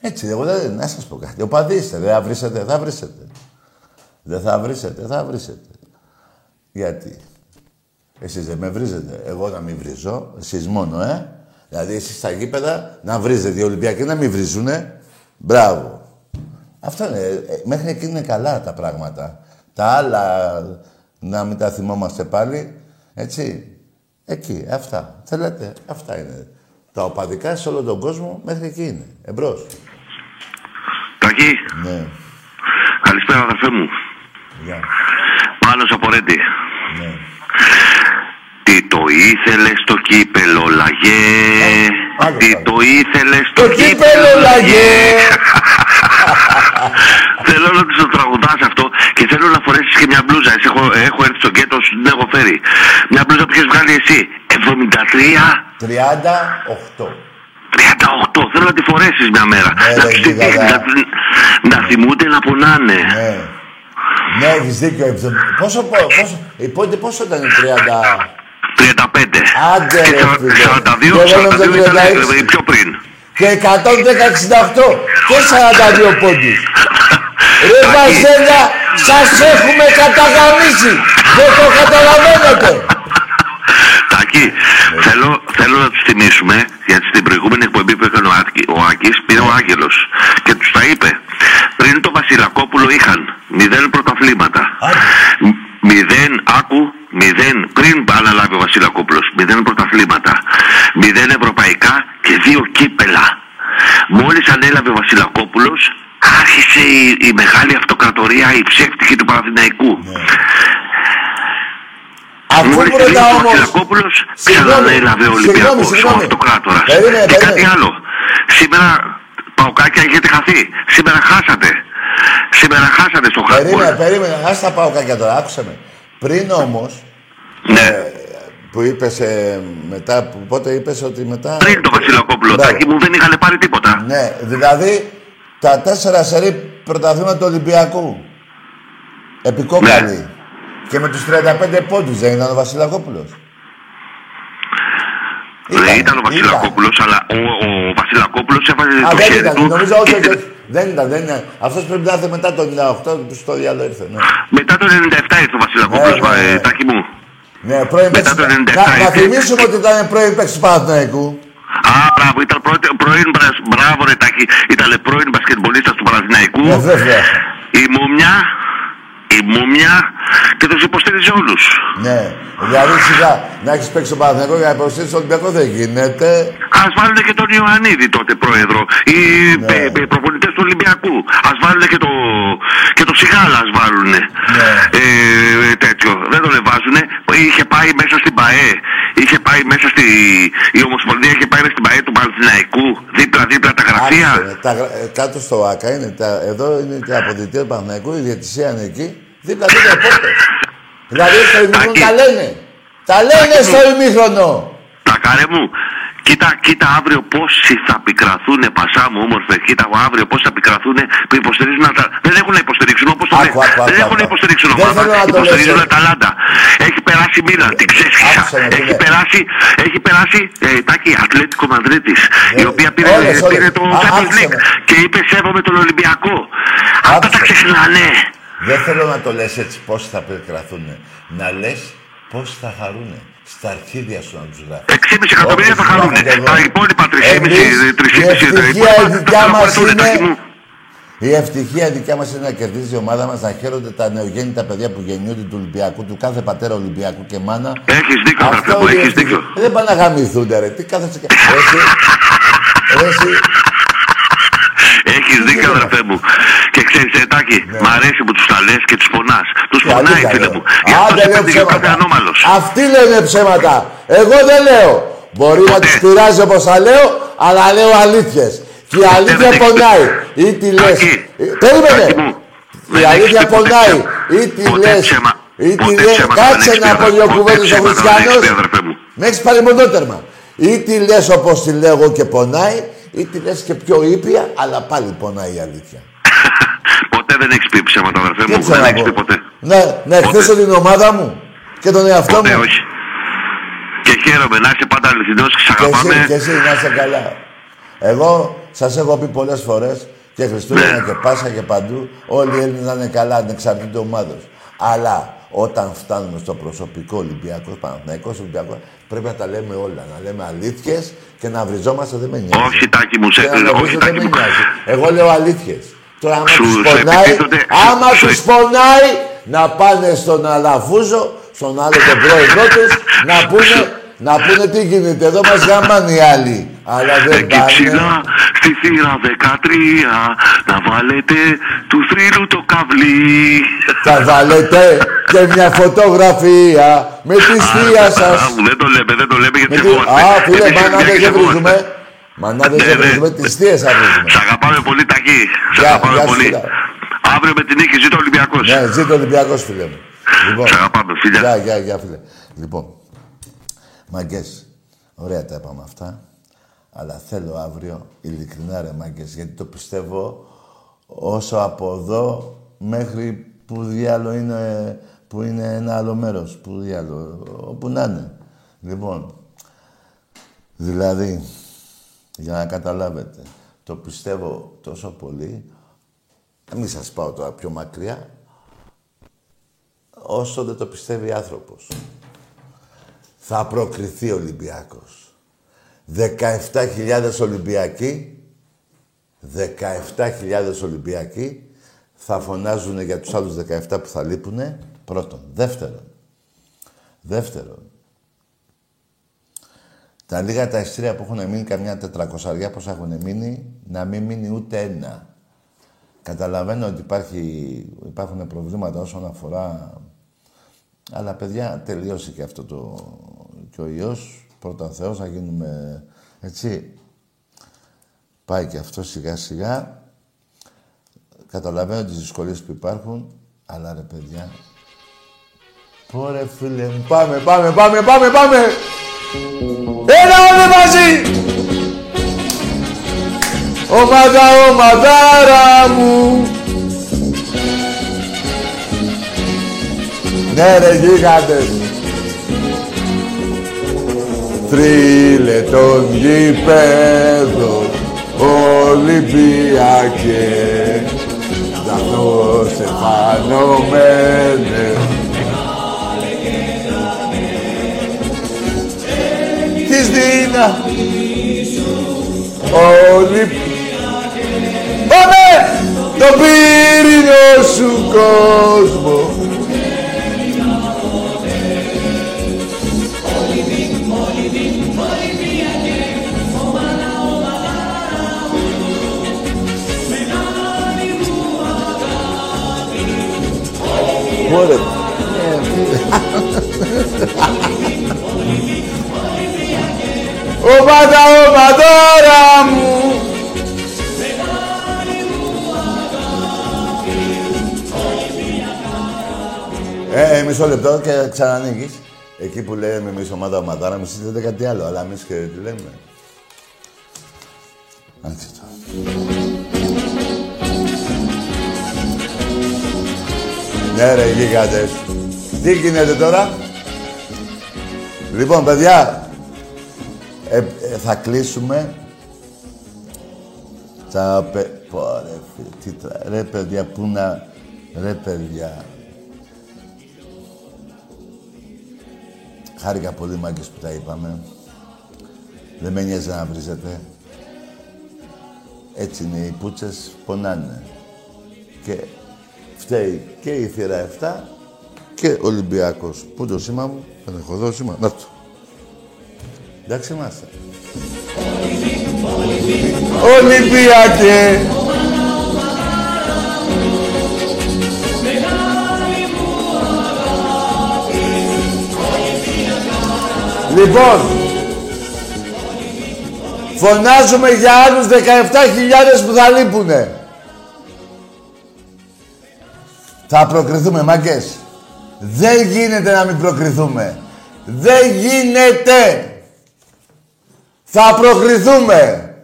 Έτσι, εγώ δεν... Να σας πω κάτι. Οπαδίστε, δεν θα βρίσετε, θα βρίσετε. Δεν θα βρίσετε, θα βρίσετε. Γιατί; Εσείς δεν με βρίζετε. Εγώ να μην βρίζω. Εσείς μόνο, ε. Δηλαδή, εσείς στα γήπεδα να βρίζετε. Οι Ολυμπιακοί να μην βρίζουνε. Μπράβο. Αυτό είναι. ε, Μέχρι εκεί είναι καλά τα πράγματα. Τα άλλα να μην τα θυμόμαστε πάλι. Έτσι. Εκεί. Αυτά. Θέλετε. Αυτά είναι. Τα οπαδικά σε όλο τον κόσμο μέχρι εκεί είναι. Εμπρός. Τάκη, Ναι. καλησπέρα αδερφέ μου. Γεια. Πάνος από Ρέντι. Ναι. Τι το ήθελες στο κύπελο λαγέ; άλλο Τι πάλι. το ήθελες στο Το κύπελο λαγέ; Θέλω να τους το τραγουδάς αυτό και θέλω να φορέσεις και μια μπλούζα. Εσύ έχω, έχω έρθει στο γκέτο, σου την έχω φέρει. Μια μπλούζα που έχεις βγάλει εσύ. 73. 38. 38, θέλω να τη φορέσεις μια μέρα. Ναι, να ρε, τους τη γιγαδά. δείχνεις, να, τους- να θυμούνται να πονάνε. Ναι. Ναι, έχεις δίκιο. εβδο- Πόσο, πο- πόσο, η πόντε πόσο ήταν 30... 35. Άντε, και ρε, σαρα- φίλε. 42, Και εγώ νόμιζα 42 ήταν 36. ε, πιο πριν. Και 110-68 και 42 πόντους. Ρε Τάκη. Βασίλια, σας έχουμε καταγαμίσει. Δεν το καταλαβαίνετε. Τάκη, θέλω, θέλω να τους θυμίσουμε, γιατί στην προηγούμενη εκπομπή που έκανε ο, Άκη, ο Άκης, πήρε ο Άγγελος και τους τα είπε. Πριν το Βασιλακόπουλο είχαν μηδέν πρωταθλήματα. Άντε. Μ- Μηδέν, άκου, μηδέν, πριν αναλάβει ο Βασιλακόπουλος, μηδέν πρωταθλήματα, μηδέν ευρωπαϊκά και δύο κύπελα. Μόλις ανέλαβε ο Βασιλακόπουλος, άρχισε η, η μεγάλη αυτοκρατορία, η ψεύτικη του Παναθηναϊκού. Αφού Μόλις πρώτα τελείωσε ο όμως... Βασιλακόπουλος, Συγγνώμη, ξαναέλαβε ο συγγνώμη, Ολυμπιακός, ο συγγνώμη. αυτοκράτορας. Περίμενε, Και κάτι περίμενε. άλλο. Σήμερα, Παοκάκια, έχετε χαθεί. Σήμερα χάσατε. Σήμερα χάσατε στο Περίμενε, χαρτί. περίμενε. Ας τα πάω κακιά τώρα, άκουσε με. Πριν όμως, Ναι. που είπες ε, μετά, που, πότε είπες ότι μετά... Πριν το Βασιλακόπουλο, Μπράβο. Τάκη μου δεν είχαν πάρει τίποτα. Ναι, δηλαδή τα τέσσερα σερή πρωταθλήματα του Ολυμπιακού. Επικόκαλη. Ναι. Και με τους 35 πόντους δεν ήταν ο Βασιλακόπουλος. Δεν ήταν ο Βασιλακόπουλος, αλλά ο, ο Βασιλακόπουλος έβαζε Α, το δεν χέρι ήταν, του. νομίζω όχι, και όχι, την- όχι. Δεν ήταν, δεν ήταν. Αυτός πρέπει να έρθει μετά το 98 που στο διάλογο ήρθε. Ναι, Μετά το 97 ήρθε ο Βασιλακόπουλος, Ναι, ναι, ναι. ε, Τάκη μου. ναι πρώην Μετά παίκτης- το 97 Να, να ήρθε. θυμίσουμε ότι ήταν πρώην παίκτης του Παναθηναϊκού. Α, μπράβο, ήταν πρώτη, πρώην, μπρα- μπράβο ρε Τάκη, ήταν πρώην μπασκετμπολίστας του Παναθηναϊκού. Ναι, βέβαια. Η Μούμια, η Μούμια και τους υποστήριζε όλους. Ναι, δηλαδή σιγά να έχεις παίξει τον Παναθηναϊκό για να υποστήριξεις τον Ολυμπιακό δεν γίνεται. Ας βάλουν και τον Ιωαννίδη τότε πρόεδρο, οι Ναι. ναι. προπονητές του Ολυμπιακού. Ας βάλουν και το, και το Σιγάλα, ας βάλουν. Ναι. Ε, τέτοιο, δεν τον βάζουνε. Είχε πάει μέσα στην ΠαΕ, είχε πάει μέσα στη... Η Ομοσπονδία είχε πάει μέσα στην ΠαΕ του Παναθηναϊκού, δίπλα-δίπλα τα γραφεία. Άκουσε με, τα, γρα- ε, κάτω στο ΆΚΑ είναι, τα, εδώ είναι τα αποδητήρια του Παναθηναϊκού, η διαιτησία είναι εκεί, δίπλα δίπλα οι πόρτες. δηλαδή στο ημίχρονο Τάκη. τα λένε. Τα λένε στο ημίχρονο. Τα καρέ μου, κοίτα, κοίτα αύριο πόσοι θα πικραθούν, πασά μου όμορφε. Κοίτα αύριο πόσοι θα πικραθούν που υποστηρίζουν. Τα... Δεν έχουν να υποστηρίξουν όπως το Άκου, λέει. άκου, Δεν άκου, έχουν να άκου. υποστηρίξουν Δεν ομάδα. θέλω να το Υποστηρίζουν λες, ε. Αταλάντα. Έχει περάσει η Μίλαν, την ξέσχισα. Άκουσε με, Έχει φίλε. περάσει, έχει περάσει ε, τάκι Ατλέτικο Μαδρίτης, η οποία πήρε, Ναι, όλες, όλες. πήρε το Α, Champions άκουσε League με. και είπε σέβομαι τον Ολυμπιακό. Αυτά Άκουσε. τα ξεχνάνε. Δεν θέλω να το λες έτσι πώς θα πικραθούν. Να λες πώς θα χαρούνε. Στα αρχίδια σου να τους γράφεις. 6,5 εκατομμύρια θα Όπως χαρούν. γράφω και εγώ. Τα υπόλοιπα 3,5 Εμείς, η 3,5 ευτυχία η δικιά μας είναι... μου. Η ευτυχία δικιά μας είναι να κερδίζει η ομάδα μας, να χαίρονται τα νεογέννητα παιδιά που γεννιούνται του Ολυμπιακού, του κάθε πατέρα Ολυμπιακού και μάνα. Έχεις δίκιο, Αυτό αδερφέ μου, είναι η έχεις ευτυχία. δίκιο. Δεν πάνε να γαμηθούνται, ρε. Τι κάθεσαι και. Εσύ. Εσύ. Έχεις δίκιο, γίνεται. αδερφέ μου. Και ξέρεις, Ετάκη, Ναι. μ' αρέσει που τους τα λες και τους πονάς. Τους Τι πονάει, αλήθεια φίλε λέω. μου. Γι' αυτό Άντε σε λέω πέφτει και ο κάθε ψέματα. ανώμαλος. Αυτοί λένε ψέματα. Εγώ δεν λέω. Μπορεί να Ποτέ. τους πειράζει όπως τα λέω, αλλά λέω αλήθειες. Και η αλήθεια δεν έχεις πονάει. πει. Ή τη λες. Τάκη, Περίμενε. Τάκη μου, Η δεν αλήθεια έχεις πει ποτέ πονάει. ψέμα. Ή τη Ποτέ λες. ψέμα. Ή τη Ποτέ λες. ψέματα δεν Κάτσε έχεις πει, να πω αδερφέ. δύο Ποτέ κουβέντε ο ψέματα δεν έχεις Χριστιανός. πει, αδερφέ μου. Με έχεις πάρει μονότερμα. Ή τη λες όπως τη λέω εγώ και πονάει, ή τη λες και πιο ήπια, αλλά πάλι πονάει η αλήθεια. Ποτέ δεν έχεις πει ψέματα, αδερφέ Τι μου. έψα Δεν να έχεις πω. πει ποτέ. Ναι, να Ποτέ. εκθέσω την ομάδα μου και τον εαυτό Ποτέ μου. όχι. Και χαίρομαι να είσαι πάντα αληθινός και σε Και εσύ, αγαπάμε. και εσύ να είσαι καλά. Εγώ σας έχω πει πολλές φορές και Χριστούγεννα Ναι. και Πάσχα και παντού, όλοι οι Έλληνες να είναι καλά, ανεξαρτήτως ομάδος. Αλλά όταν φτάνουμε στο προσωπικό Ολυμπιακός, Παναθηναϊκός Ολυμπιακός, πρέπει να τα λέμε όλα. Να λέμε αλήθειες και να βριζόμαστε δεν με νοιάζει. Όχι, Τάκη μου, σε Και να το όχι, βρίζω, δεν Τάκη με μου. νοιάζει. Εγώ λέω αλήθειες. Τώρα, άμα Σου- τους σου πονάει, επικρίνονται- άμα σου- τους σου- πονάει, να πάνε στον Αλαφούζο, στον άλλο τον πρόεδρό τους, να πούνε, να πούνε τι γίνεται. Εδώ μας γαμάνε οι άλλοι. Αλλά δεν Εκεί πάνε. ψηλά στη θύρα 13 να βάλετε του θρύλου το καβλί. Θα βάλετε και μια φωτογραφία με τη θεία Α, σας. Δεν το λέμε, δεν το λέμε γιατί Με τη... φοβόμαστε. Α, φίλε, Γιατί μανάδες γιατί δεν φοβόμαστε. Βρίζουμε. Μανάδες Ναι, δεν ναι. βρίζουμε, τις θείες θα βρίζουμε. Σ' αγαπάμε πολύ Τακί. Σ' Γεια- αγαπάμε γεια σου, πολύ. φίλα. Αύριο με την νίκη ζήτω Ολυμπιακός. Ναι, ζήτω Ολυμπιακός, φίλε μου. Λοιπόν, Σ' αγαπάμε, φίλια. Γεια, γεια, γεια, φίλε. Λοιπόν, μαγκές, ωραία τα είπαμε αυτά. Αλλά θέλω αύριο, ειλικρινά ρε μάγκες, γιατί το πιστεύω όσο από εδώ μέχρι που διάλο είναι, που είναι ένα άλλο μέρος, που διάλο, όπου να είναι. Λοιπόν, δηλαδή, για να καταλάβετε, το πιστεύω τόσο πολύ, μην σας πάω τώρα πιο μακριά, όσο δεν το πιστεύει άνθρωπος. Θα προκριθεί ο Ολυμπιακός. 17.000 Ολυμπιακοί, 17.000 Ολυμπιακοί θα φωνάζουν για τους άλλους 17 που θα λείπουνε, πρώτον. Δεύτερον, δεύτερον, τα λίγα τα εστία που έχουν μείνει, καμιά τετρακοσαριά πώς έχουν μείνει, να μην μείνει ούτε ένα. Καταλαβαίνω ότι υπάρχει, υπάρχουν προβλήματα όσον αφορά... Αλλά παιδιά, τελείωσε και αυτό το... και ο ιός. Πρώτα ο Θεός, να γίνουμε... Έτσι. Πάει και αυτό σιγά σιγά. Καταλαβαίνω τις δυσκολίες που υπάρχουν. Αλλά ρε παιδιά... Πόρε φίλε μου, πάμε, πάμε, πάμε, πάμε, πάμε! Έλα όλοι μαζί! Ομάδα, ομαδάρα μου. Ναι ρε γίγαντες. Θρύλε τον γήπεδο Ολυμπιακέ Δαχτώ σε φανωμένε Της δίνα Ολυμπιακέ Πάμε! Το πύρινο σου κόσμο Ωραία. Ομάδα, ομαδάρα μου Ε, μισό λεπτό και ξανανοίγεις. Εκεί που λέμε εμείς ομάδα ομαδάρα, εμείς λέτε κάτι άλλο, αλλά εμείς και τι λέμε. Άνοιξε το. Ναι ρε γίγαντες. Τι γίνεται τώρα; Λοιπόν, παιδιά, ε, ε, θα κλείσουμε. Θα πε... Πω, ρε, φίλε, τι τρα... ρε παιδιά, πού να... Ρε παιδιά. Χάρηκα πολύ μάγκες που τα είπαμε. Δεν με νοιάζει να βρίζετε. Έτσι είναι, οι πούτσες πονάνε. Και φταίει και η θύρα 7 και ο Ολυμπιακός. Πού το σήμα μου, δεν έχω δώσει σήμα. Να το. Εντάξει είμαστε. Ολυμπιακέ! Λοιπόν, φωνάζουμε για άλλους 17.000 που θα λείπουνε. Θα προκριθούμε, μάγκες. Δεν γίνεται να μην προκριθούμε. Δεν γίνεται. Θα προκριθούμε.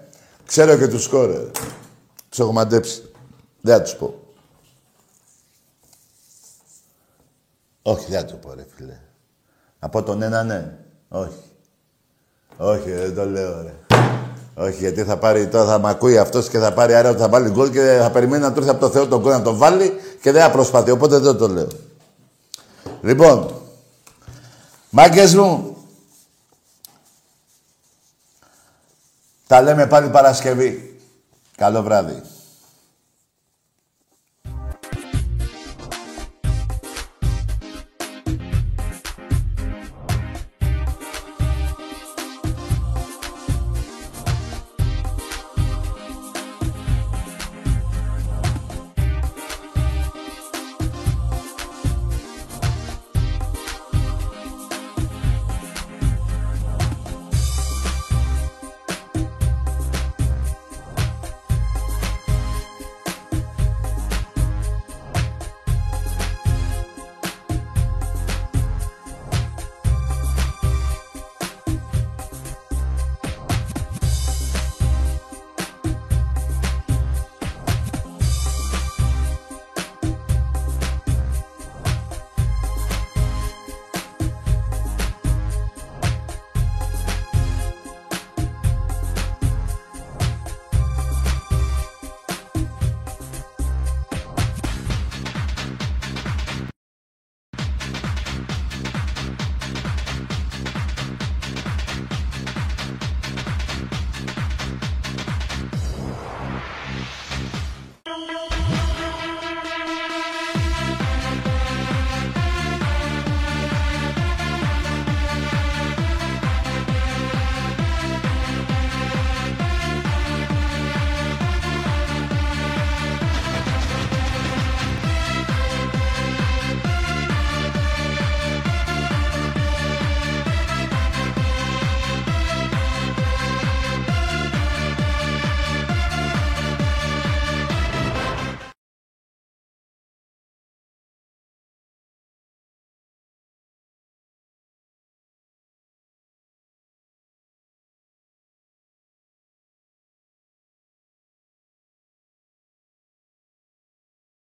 Ξέρω και τους σκόρε. Τους έχω μαντέψει. Δεν θα τους πω. Όχι, δεν θα το πω, ρε φίλε. Από τον ένα ναι. Όχι. Όχι, δεν το λέω, ρε. Όχι, γιατί θα πάρει τώρα, θα μ' ακούει αυτός και θα πάρει άρα ότι θα βάλει γκολ και θα περιμένει να του έρθει από το Θεό τον γκολ να τον βάλει και δεν θα προσπαθεί. Οπότε δεν το λέω. Λοιπόν, μάγκες μου, τα λέμε πάλι Παρασκευή. Καλό βράδυ.